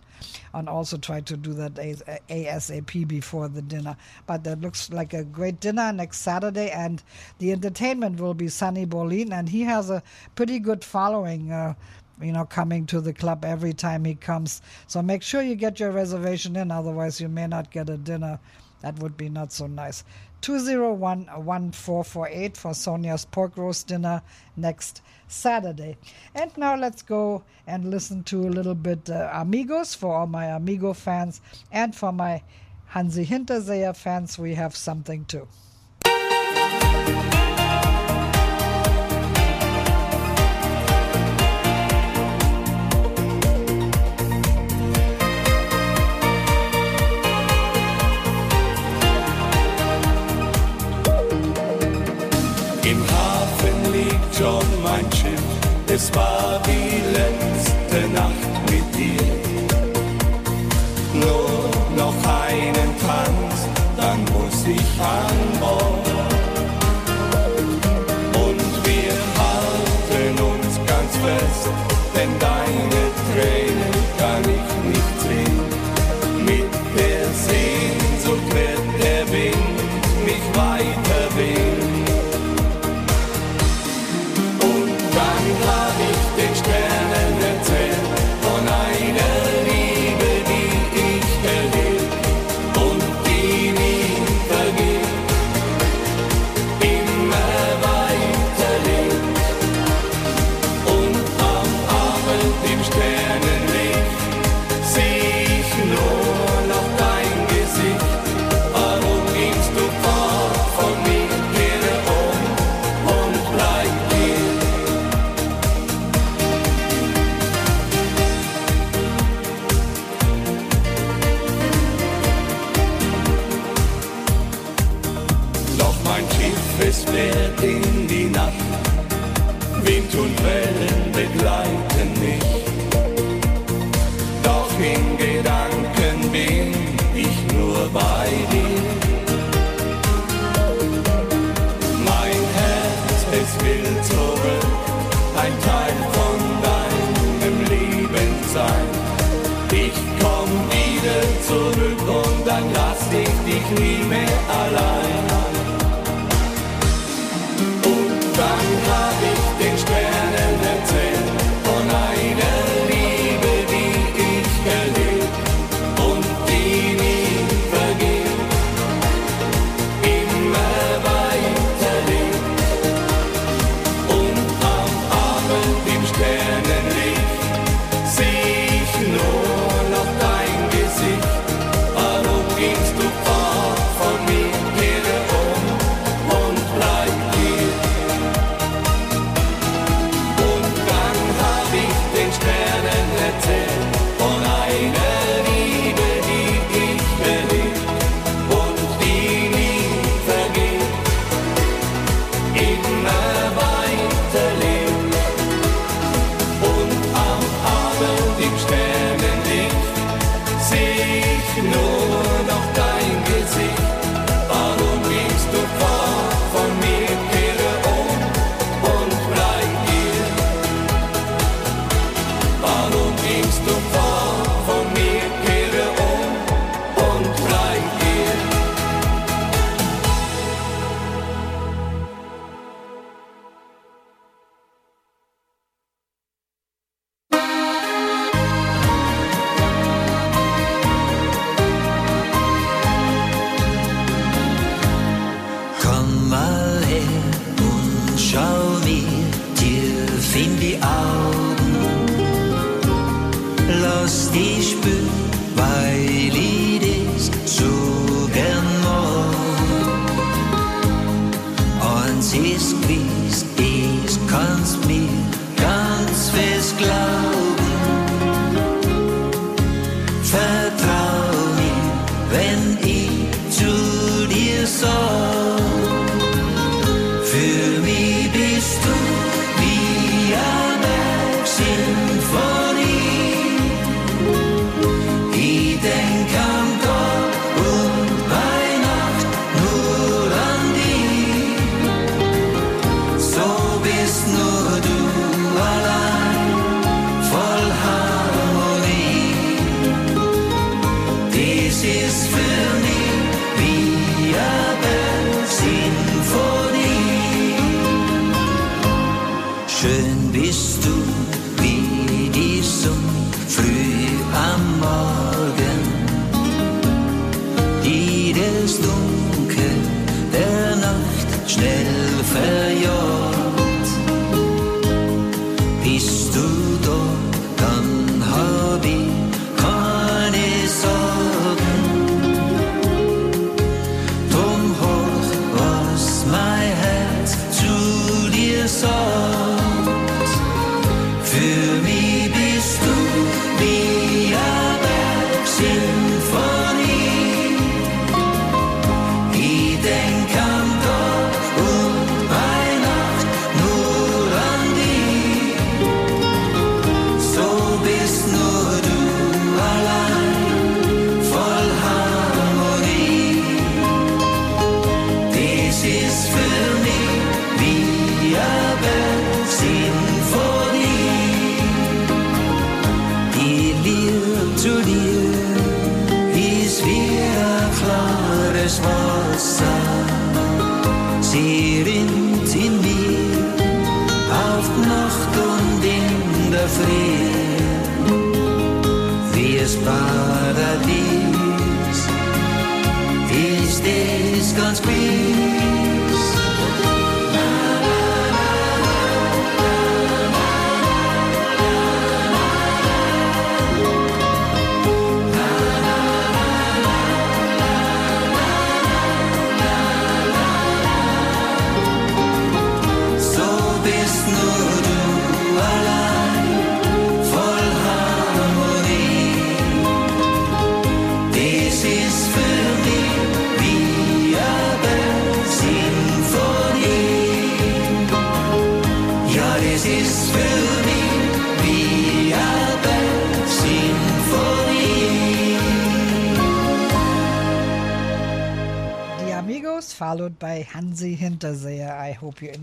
And also try to do that ASAP before the dinner. But that looks like a great dinner next Saturday, and the entertainment will be Sunny Bolin, and he has a pretty good following. Uh, you know, coming to the club every time he comes. So make sure you get your reservation in, otherwise, you may not get a dinner. That would be not so nice. 201 1448 for Sonia's pork roast dinner next Saturday. And now let's go and listen to a little bit uh, Amigos for all my Amigo fans and for my Hansi Hinterseer fans. We have something too. Es war die letzte Nacht mit dir. Nur noch einen Tanz, dann muss ich an Bord. Fährt in die Nacht. Wind und Wellen begleiten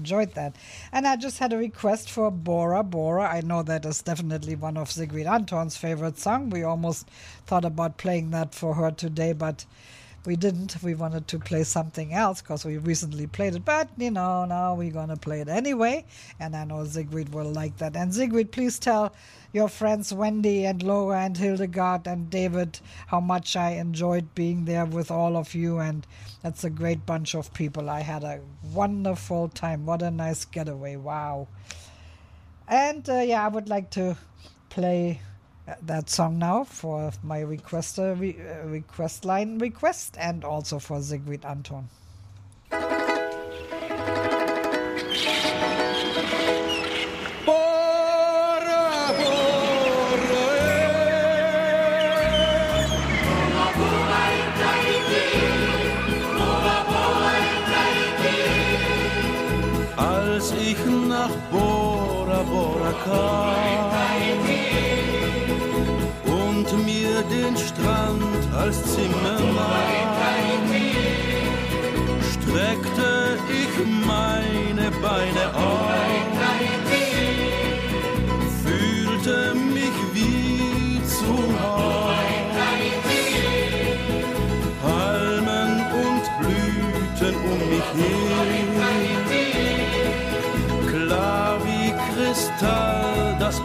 enjoyed that. And I just had a request for Bora Bora. I know that is definitely one of Sigrid Anton's favorite songs. We almost thought about playing that for her today, but we didn't. We wanted to play something else because we recently played it. But, you know, now we're to play it anyway. And I know Sigrid will like that. And Sigrid, please tell your friends Wendy and Laura and Hildegard and David how much I enjoyed being there with all of you. And that's a great bunch of people. I had a wonderful time. What a nice getaway. Wow. And uh, yeah, I would like to play uh, that song now for my request, re- uh, request line request and also for Sigrid Anton. Nach Bora Bora kam. Und mir den Strand als Zimmer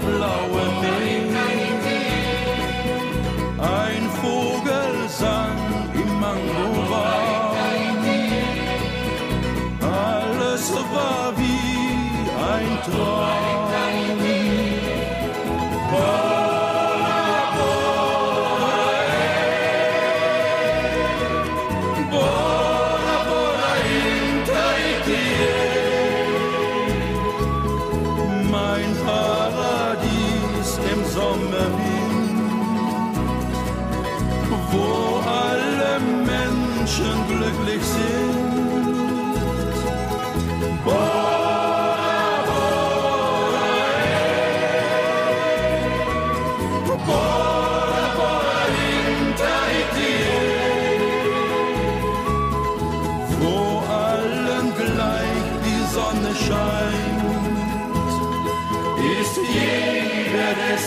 Kristall Menschen glücklich sind. Bora, Bora, ey. Bora, Bora, in Tahiti. Wo allen gleich die Sonne scheint, ist jeder des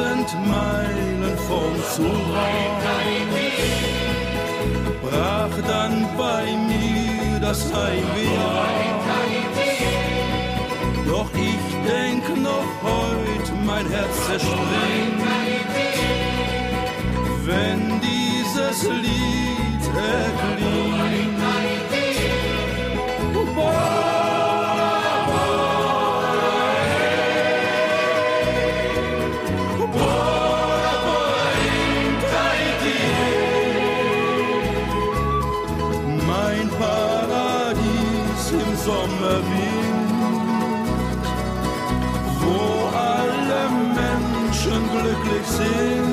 Zehntausend Meilen vom Zuhause brach dann bei mir das Heimweh auf. Doch ich denk noch heut, mein Herz zerspringt, wenn dieses Lied erklingt. sim.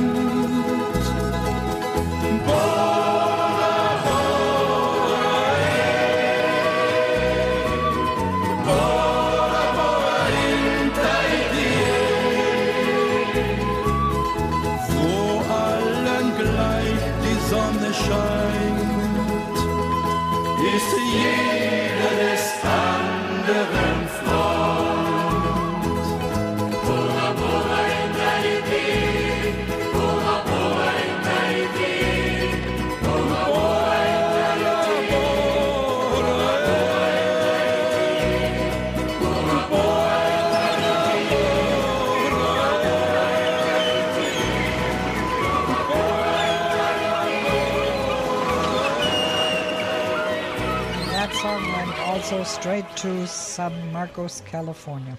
To San Marcos, California.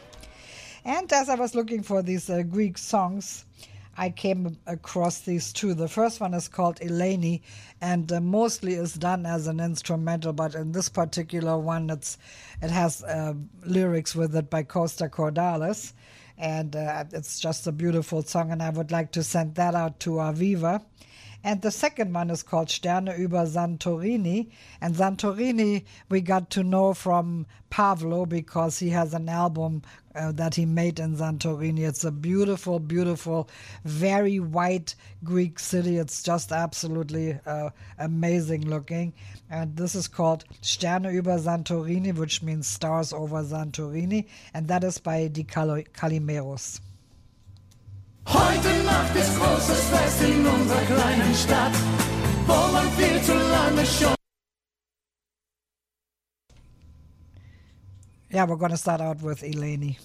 And as I was looking for these uh, Greek songs, I came across these two. The first one is called Eleni, and uh, mostly is done as an instrumental, but in this particular one, it's it has uh, lyrics with it by Costa Cordalis, and uh, it's just a beautiful song. And I would like to send that out to Aviva. And the second one is called Sterne über Santorini. And Santorini we got to know from Pavlo because he has an album uh, that he made in Santorini. It's a beautiful, beautiful, very white Greek city. It's just absolutely uh, amazing looking. And this is called Sterne über Santorini, which means stars over Santorini. And that is by Di Calo- Calimeros. Heute Nacht ist großes Fest in unserer kleinen Stadt, wo man viel zu lange schon. Yeah, we're going to start out with Eleni.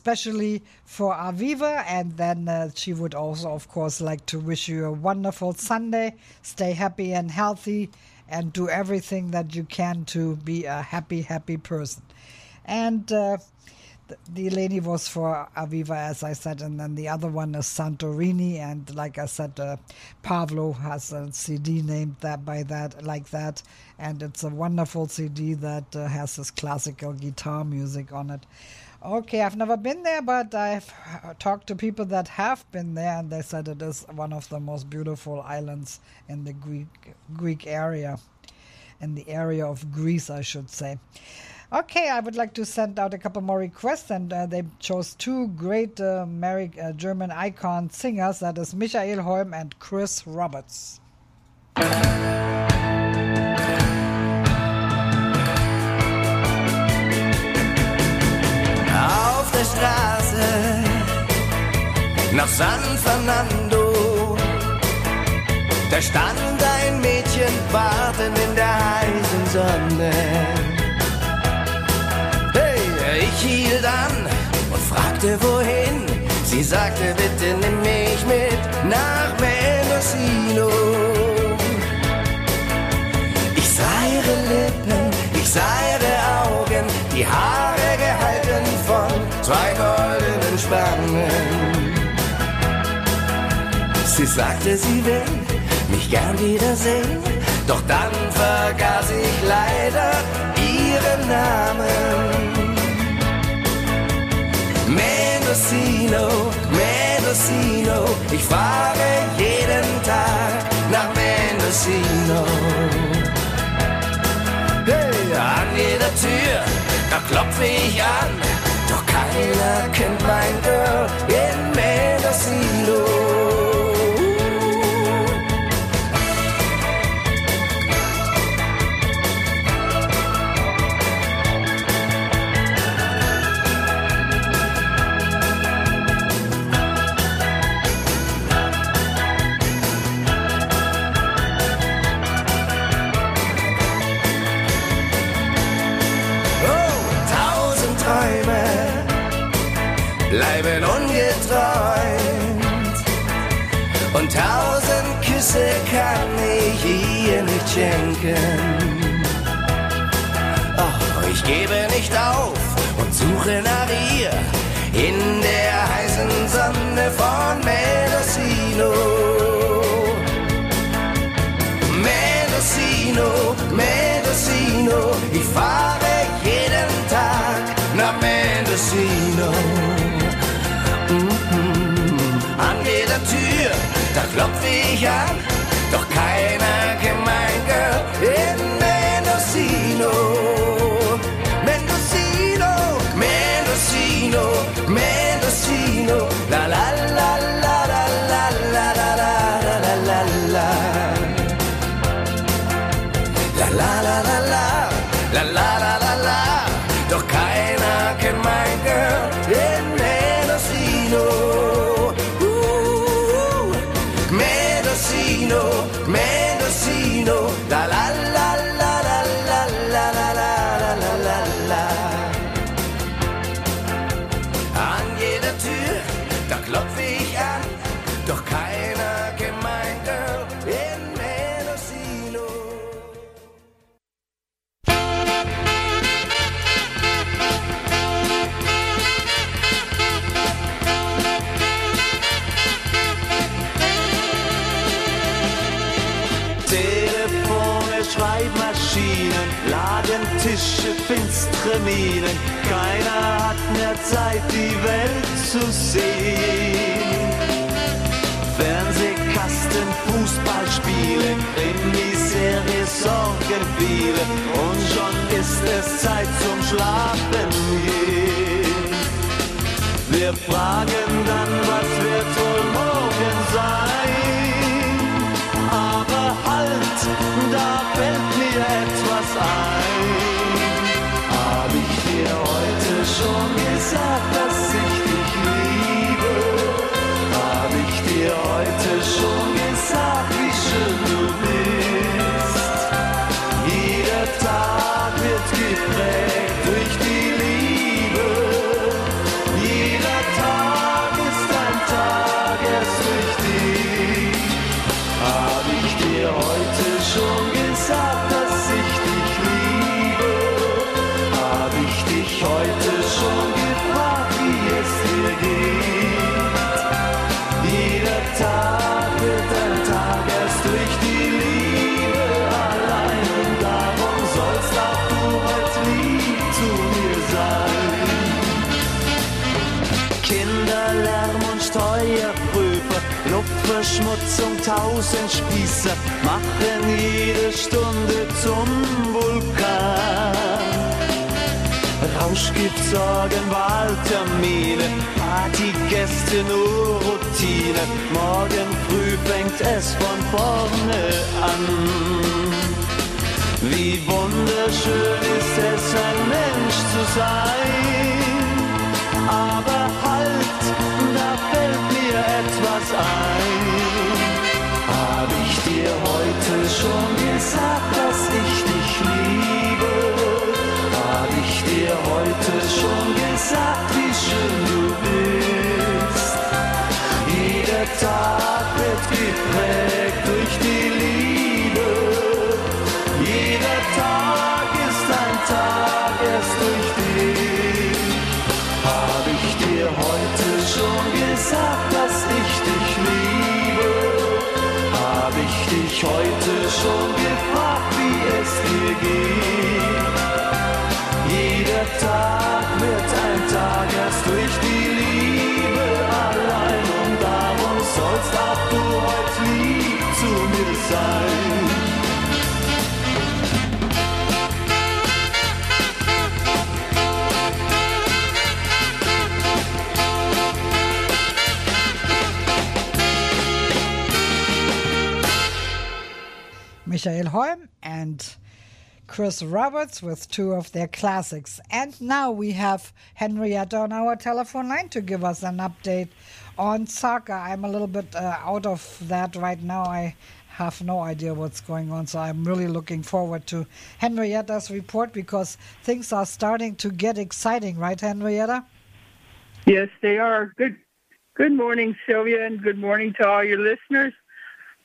Especially for Aviva, and then uh, she would also, of course, like to wish you a wonderful Sunday. Stay happy and healthy, and do everything that you can to be a happy, happy person. And uh, the, Eleni was for Aviva, as I said, and then the other one is Santorini. And like I said, uh, Pavlo has a CD named that by that, like that, and it's a wonderful CD that uh, has this classical guitar music on it. Okay, I've never been there, but I've talked to people that have been there, and they said it is one of the most beautiful islands in the Greek Greek area, in the area of Greece, I should say. Okay, I would like to send out a couple more requests, and uh, they chose two great uh, Ameri- uh, German icon singers. That is Michael Holm and Chris Roberts. Straße nach San Fernando. Da stand ein Mädchen warten in der heißen Sonne. Hey, ich hielt an und fragte wohin. Sie sagte, bitte nimm mich mit nach Mendocino. Ich sah ihre Lippen, ich sah ihre Augen, die Haare zwei goldenen Spangen. Sie sagte, sie will mich gern wiedersehen, doch dann vergaß ich leider ihren Namen. Mendocino, Mendocino, ich fahre jeden Tag nach Mendocino. Hey, an jeder Tür, da klopfe ich an keiner kennt mein Girl in Mendocino. Tausend Küsse kann ich ihr nicht schenken. Oh, ich gebe nicht auf und suche nach ihr in der heißen Sonne von Mendocino. Mendocino, Mendocino, ich fahre jeden Tag nach Mendocino. da klopfe ich an, doch keiner kennt Chris Roberts with two of their classics. And now we have Henrietta on our telephone line to give us an update on soccer. I'm a little bit uh, out of that right now. I have no idea what's going on, so I'm really looking forward to Henrietta's report because things are starting to get exciting, right, Henrietta? Yes, they are. Good good morning, Sylvia, and good morning to all your listeners.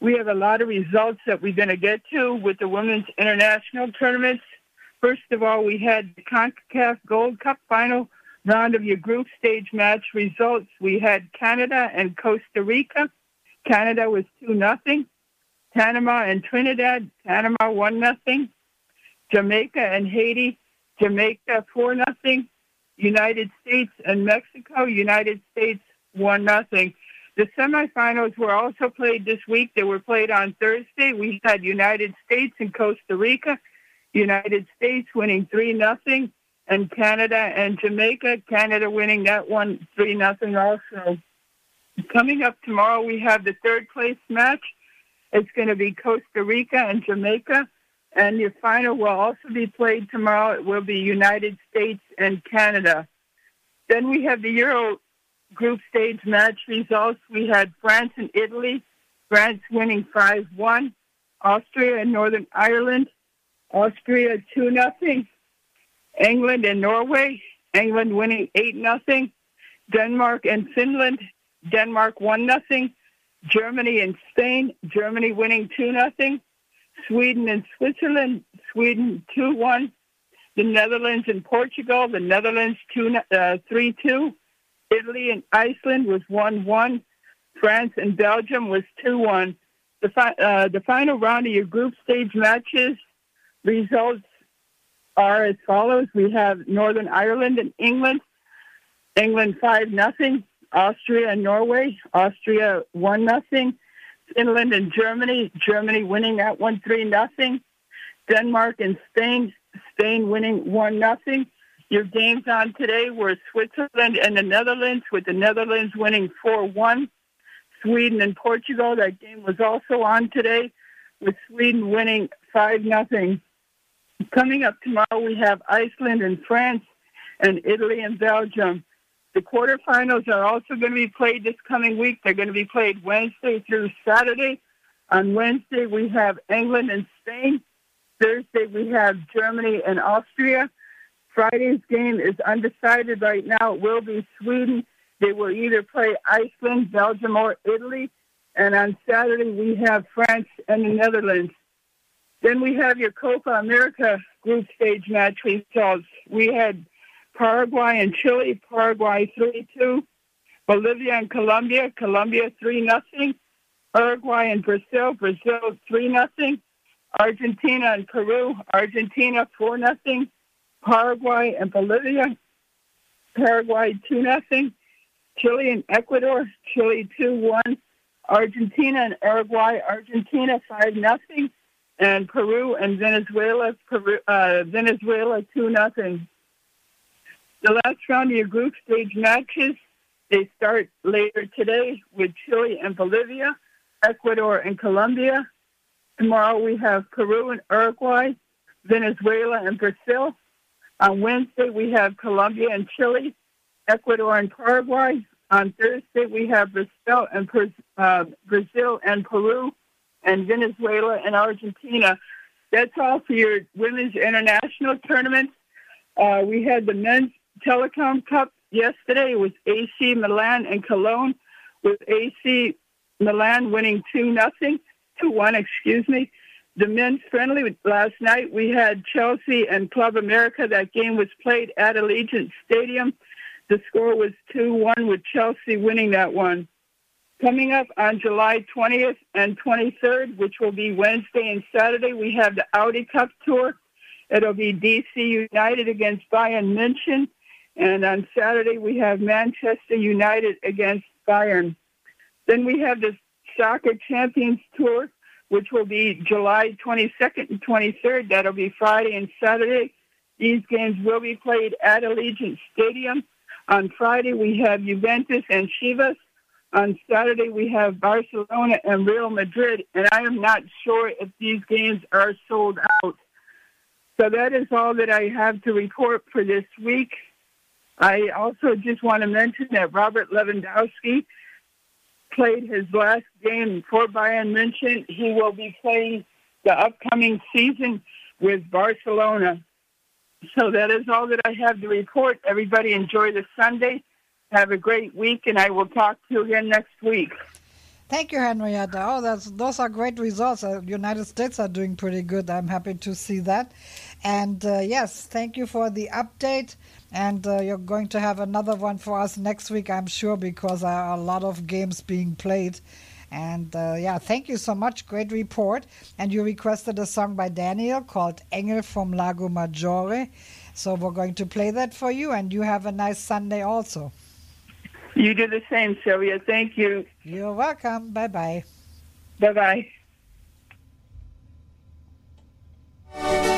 We have a lot of results that we're going to get to with the women's international tournaments. First of all, we had the CONCACAF Gold Cup final round of your group stage match results. We had Canada and Costa Rica. Canada was 2 nothing. Panama and Trinidad, Panama 1 nothing. Jamaica and Haiti, Jamaica 4 nothing. United States and Mexico, United States 1 nothing. The semifinals were also played this week. They were played on Thursday. We had United States and Costa Rica. United States winning 3 nothing, and Canada and Jamaica. Canada winning that one 3 nothing also. Coming up tomorrow, we have the third place match. It's going to be Costa Rica and Jamaica. And your final will also be played tomorrow. It will be United States and Canada. Then we have the Euro group stage match results. We had France and Italy. France winning 5-1. Austria and Northern Ireland. Austria 2 nothing. England and Norway. England winning 8 nothing. Denmark and Finland. Denmark 1 nothing. Germany and Spain. Germany winning 2 nothing. Sweden and Switzerland. Sweden 2-1. The Netherlands and Portugal. The Netherlands 2 uh, 3-2. Italy and Iceland was 1-1. France and Belgium was 2-1. The, fi- uh, the final round of your group stage matches results are as follows. We have Northern Ireland and England. England 5 nothing. Austria and Norway. Austria 1 nothing. Finland and Germany. Germany winning that one 3 nothing. Denmark and Spain. Spain winning 1 nothing. Your games on today were Switzerland and the Netherlands, with the Netherlands winning 4 1. Sweden and Portugal, that game was also on today, with Sweden winning 5 0. Coming up tomorrow, we have Iceland and France and Italy and Belgium. The quarterfinals are also going to be played this coming week. They're going to be played Wednesday through Saturday. On Wednesday, we have England and Spain. Thursday, we have Germany and Austria. Friday's game is undecided right now. It will be Sweden. They will either play Iceland, Belgium, or Italy. And on Saturday, we have France and the Netherlands. Then we have your Copa America group stage match results. We had Paraguay and Chile, Paraguay 3-2. Bolivia and Colombia, Colombia 3-0. Uruguay and Brazil, Brazil 3-0. Argentina and Peru, Argentina 4-0. Paraguay and Bolivia. Paraguay 2 nothing. Chile and Ecuador, Chile 2 1. Argentina and Uruguay, Argentina 5 nothing. And Peru and Venezuela, Peru, uh, Venezuela 2 nothing. The last round of your group stage matches, they start later today with Chile and Bolivia, Ecuador and Colombia. Tomorrow we have Peru and Uruguay, Venezuela and Brazil. On Wednesday, we have Colombia and Chile, Ecuador and Paraguay. On Thursday, we have Brazil and, uh, Brazil and Peru, and Venezuela and Argentina. That's all for your women's international tournament. Uh, we had the men's Telekom cup yesterday. It was AC Milan and Cologne, with AC Milan winning two nothing, two one, excuse me the men's friendly last night. We had Chelsea and Club America. That game was played at Allegiant Stadium. The score was 2 1 with Chelsea winning that one. Coming up on July 20th and 23rd, which will be Wednesday and Saturday, we have the Audi Cup Tour. It'll be DC United against Bayern München. And on Saturday, we have Manchester United against Bayern. Then we have the Soccer Champions Tour which will be July 22nd and 23rd. That'll be Friday and Saturday. These games will be played at Allegiant Stadium. On Friday, we have Juventus and Chivas. On Saturday, we have Barcelona and Real Madrid, and I am not sure if these games are sold out. So that is all that I have to report for this week. I also just want to mention that Robert Lewandowski played his last game for Bayern München. He will be playing the upcoming season with Barcelona. So that is all that I have to report. Everybody enjoy the Sunday. Have a great week, and I will talk to you again next week. Thank you, Henrietta. Oh, those are great results. The United States are doing pretty good. I'm happy to see that. And uh, yes, thank you for the update. And uh, you're going to have another one for us next week, I'm sure, because there are a lot of games being played. And uh, yeah, thank you so much. Great report. And you requested a song by Daniel called Engel from Lago Maggiore. So we're going to play that for you. And you have a nice Sunday also. You do the same, Sylvia. Thank you. You're welcome. Bye bye. Bye bye.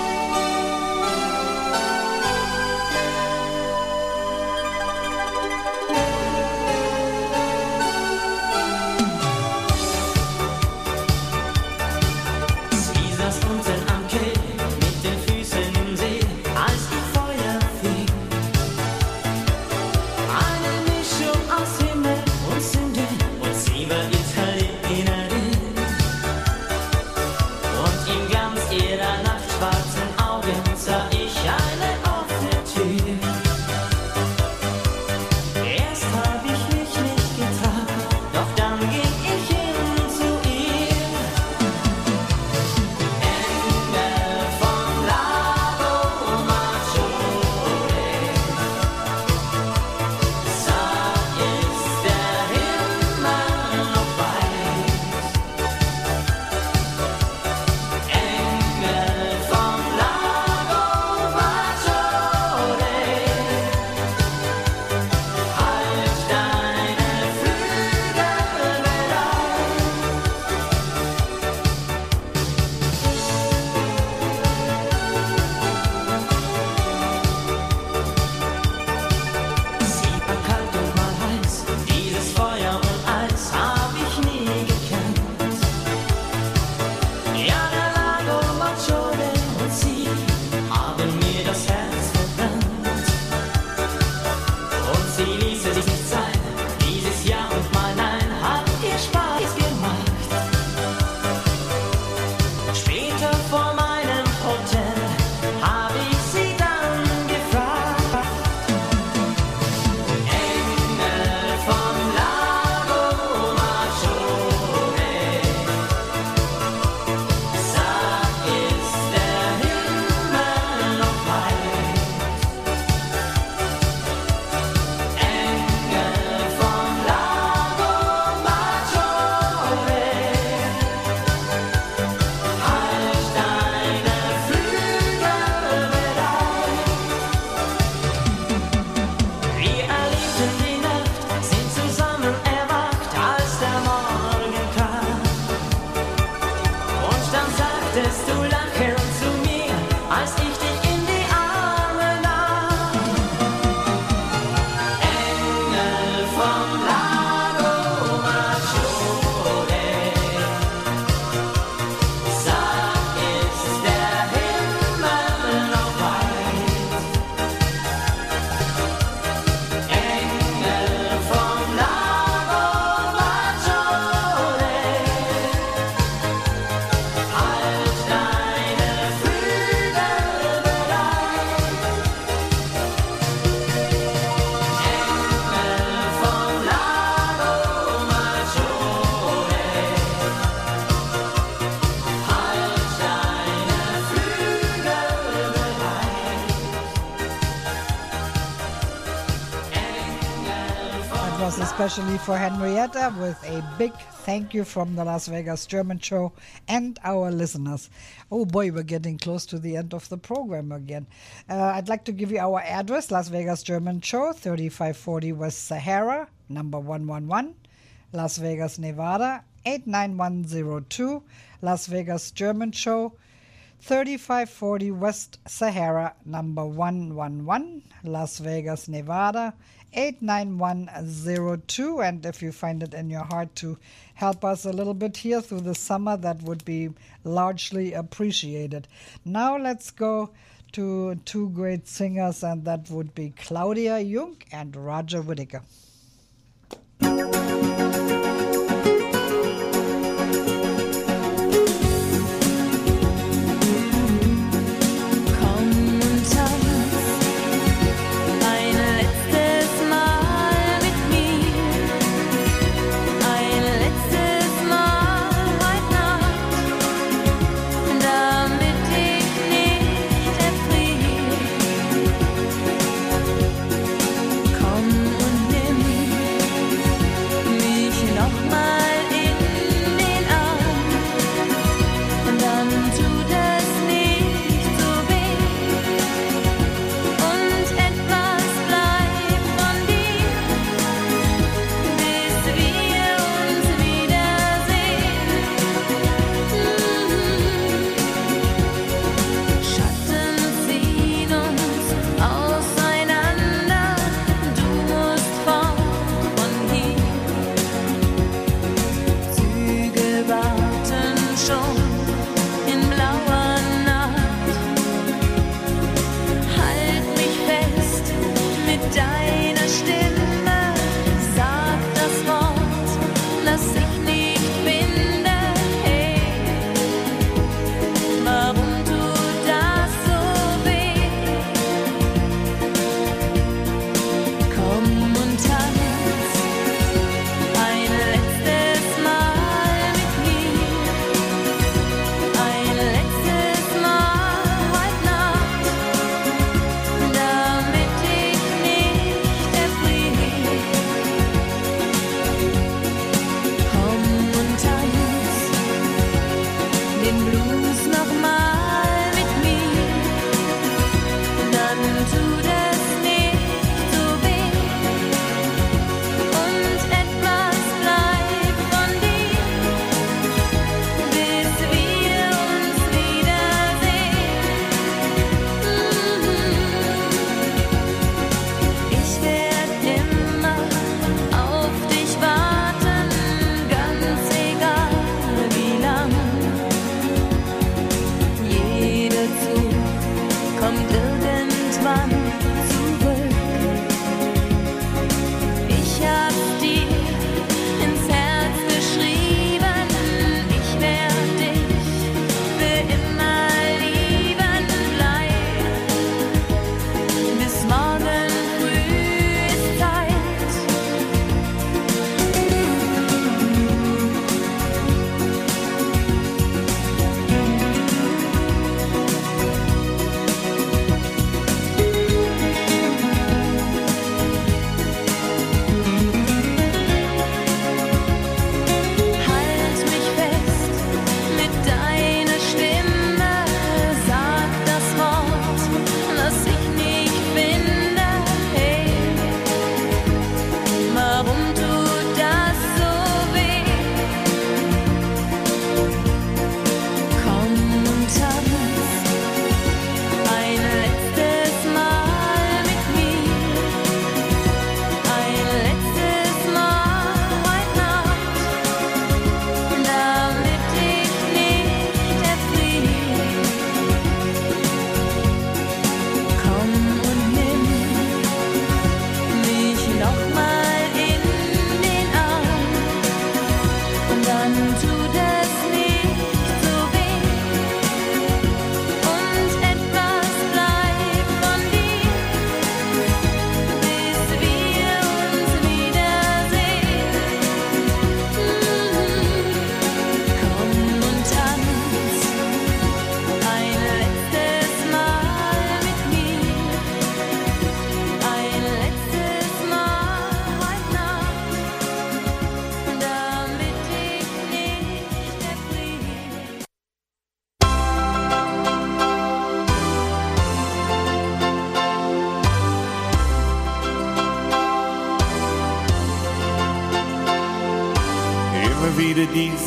especially for Henrietta, with a big thank you from the Las Vegas German show and our listeners. Oh boy, we're getting close to the end of the program again. Uh, I'd like to give you our address Las Vegas German show, 3540 West Sahara, number 111, Las Vegas, Nevada, 89102, Las Vegas German show. 3540 West Sahara, number 111, Las Vegas, Nevada, 89102. And if you find it in your heart to help us a little bit here through the summer, that would be largely appreciated. Now let's go to two great singers, and that would be Claudia Jung and Roger Whittaker.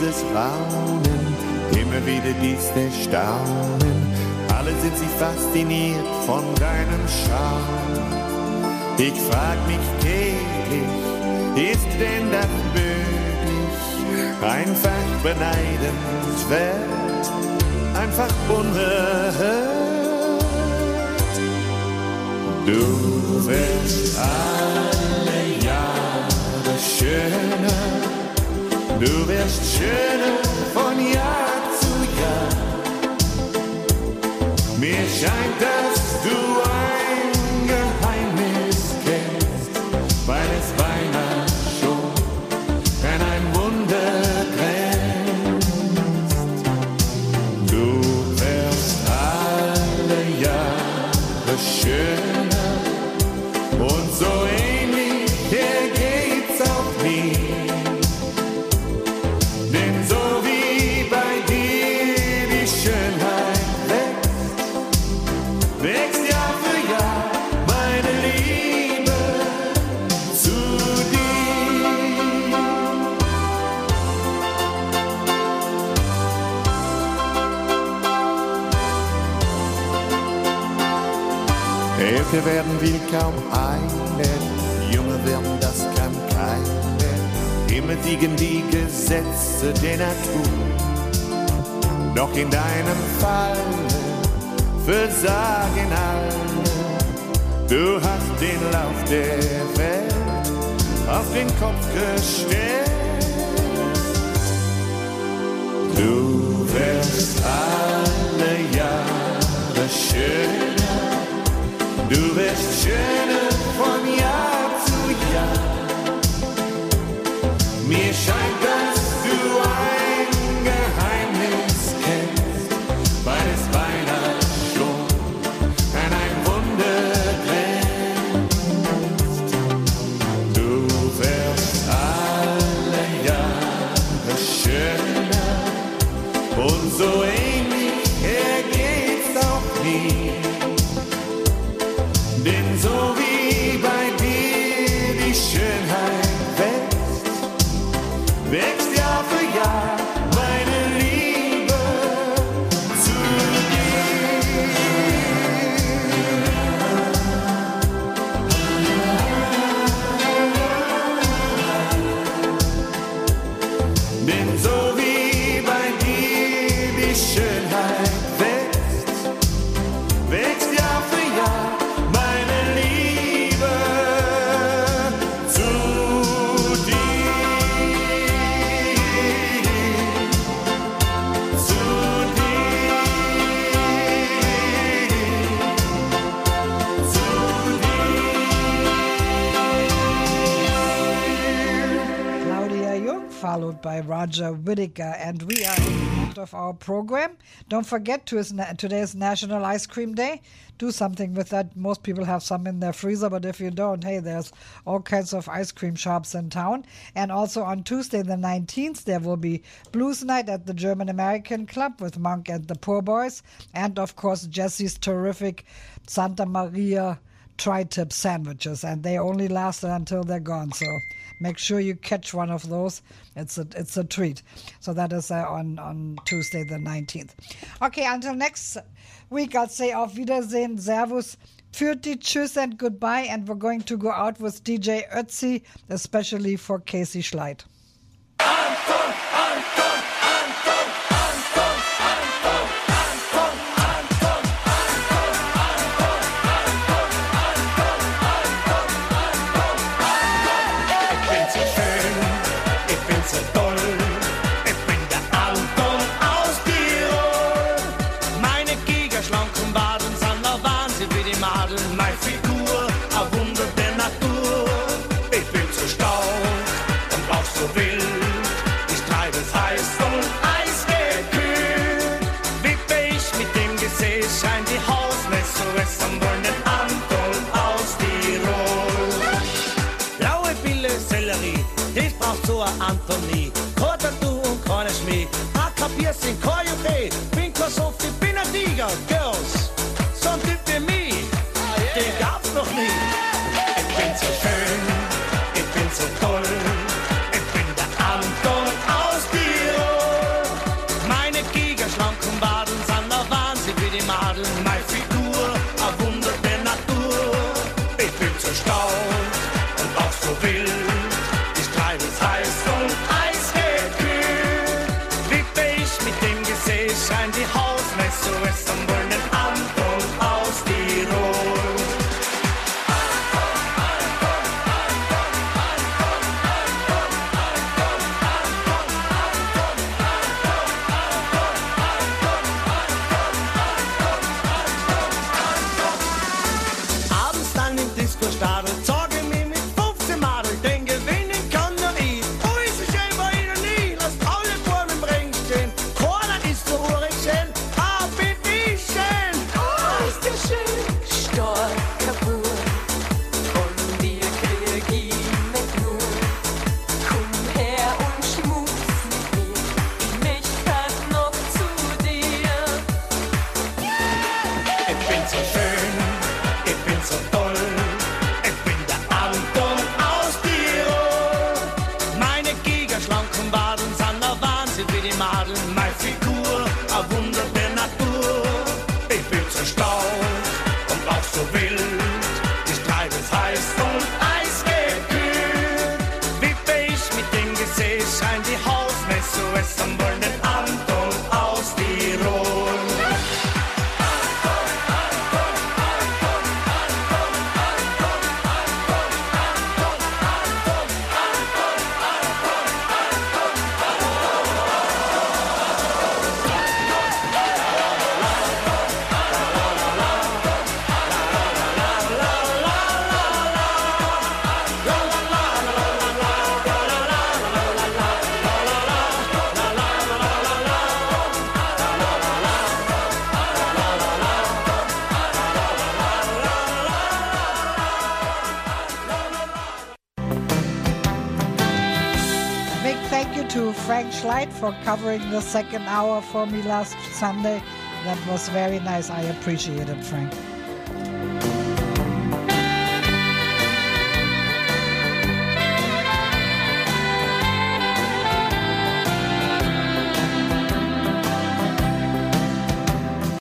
dieses Raunen, immer wieder dies Erstaunen. Alle sind sie fasziniert von deinem Schaum. Ich frag mich täglich, ist denn das möglich? Einfach beneidenswert, einfach unerhört. Du wirst alle Jahre schöner du wirst schöner von Jahr zu Jahr. Mir scheint, dass du will kaum eine, Junge werden, das kann keine. Immer siegen die Gesetze der Natur. Doch in deinem Fall versagen alle. Du hast den Lauf der Welt auf den Kopf gestellt. Du wirst alle Jahre schöner. Du wirst schöner von Jahr zu Jahr. By Roger Whittaker. And we are in the end of our program. Don't forget today is National Ice Cream Day. Do something with that. Most people have some in their freezer, but if you don't, hey, there's all kinds of ice cream shops in town. And also on Tuesday, the 19th, there will be Blues Night at the German American Club with Monk and the Poor Boys. And of course, Jesse's terrific Santa Maria tri-tip sandwiches and they only last until they're gone so make sure you catch one of those. It's a it's a treat. So that is uh, on on tuesday the 19th okay until next week i'll say auf wiedersehen servus Pfirti, tschüss and goodbye. And we're going to go out with dj ötzi especially for casey schleit for covering the second hour for me last Sunday. That was very nice. I appreciate it, Frank.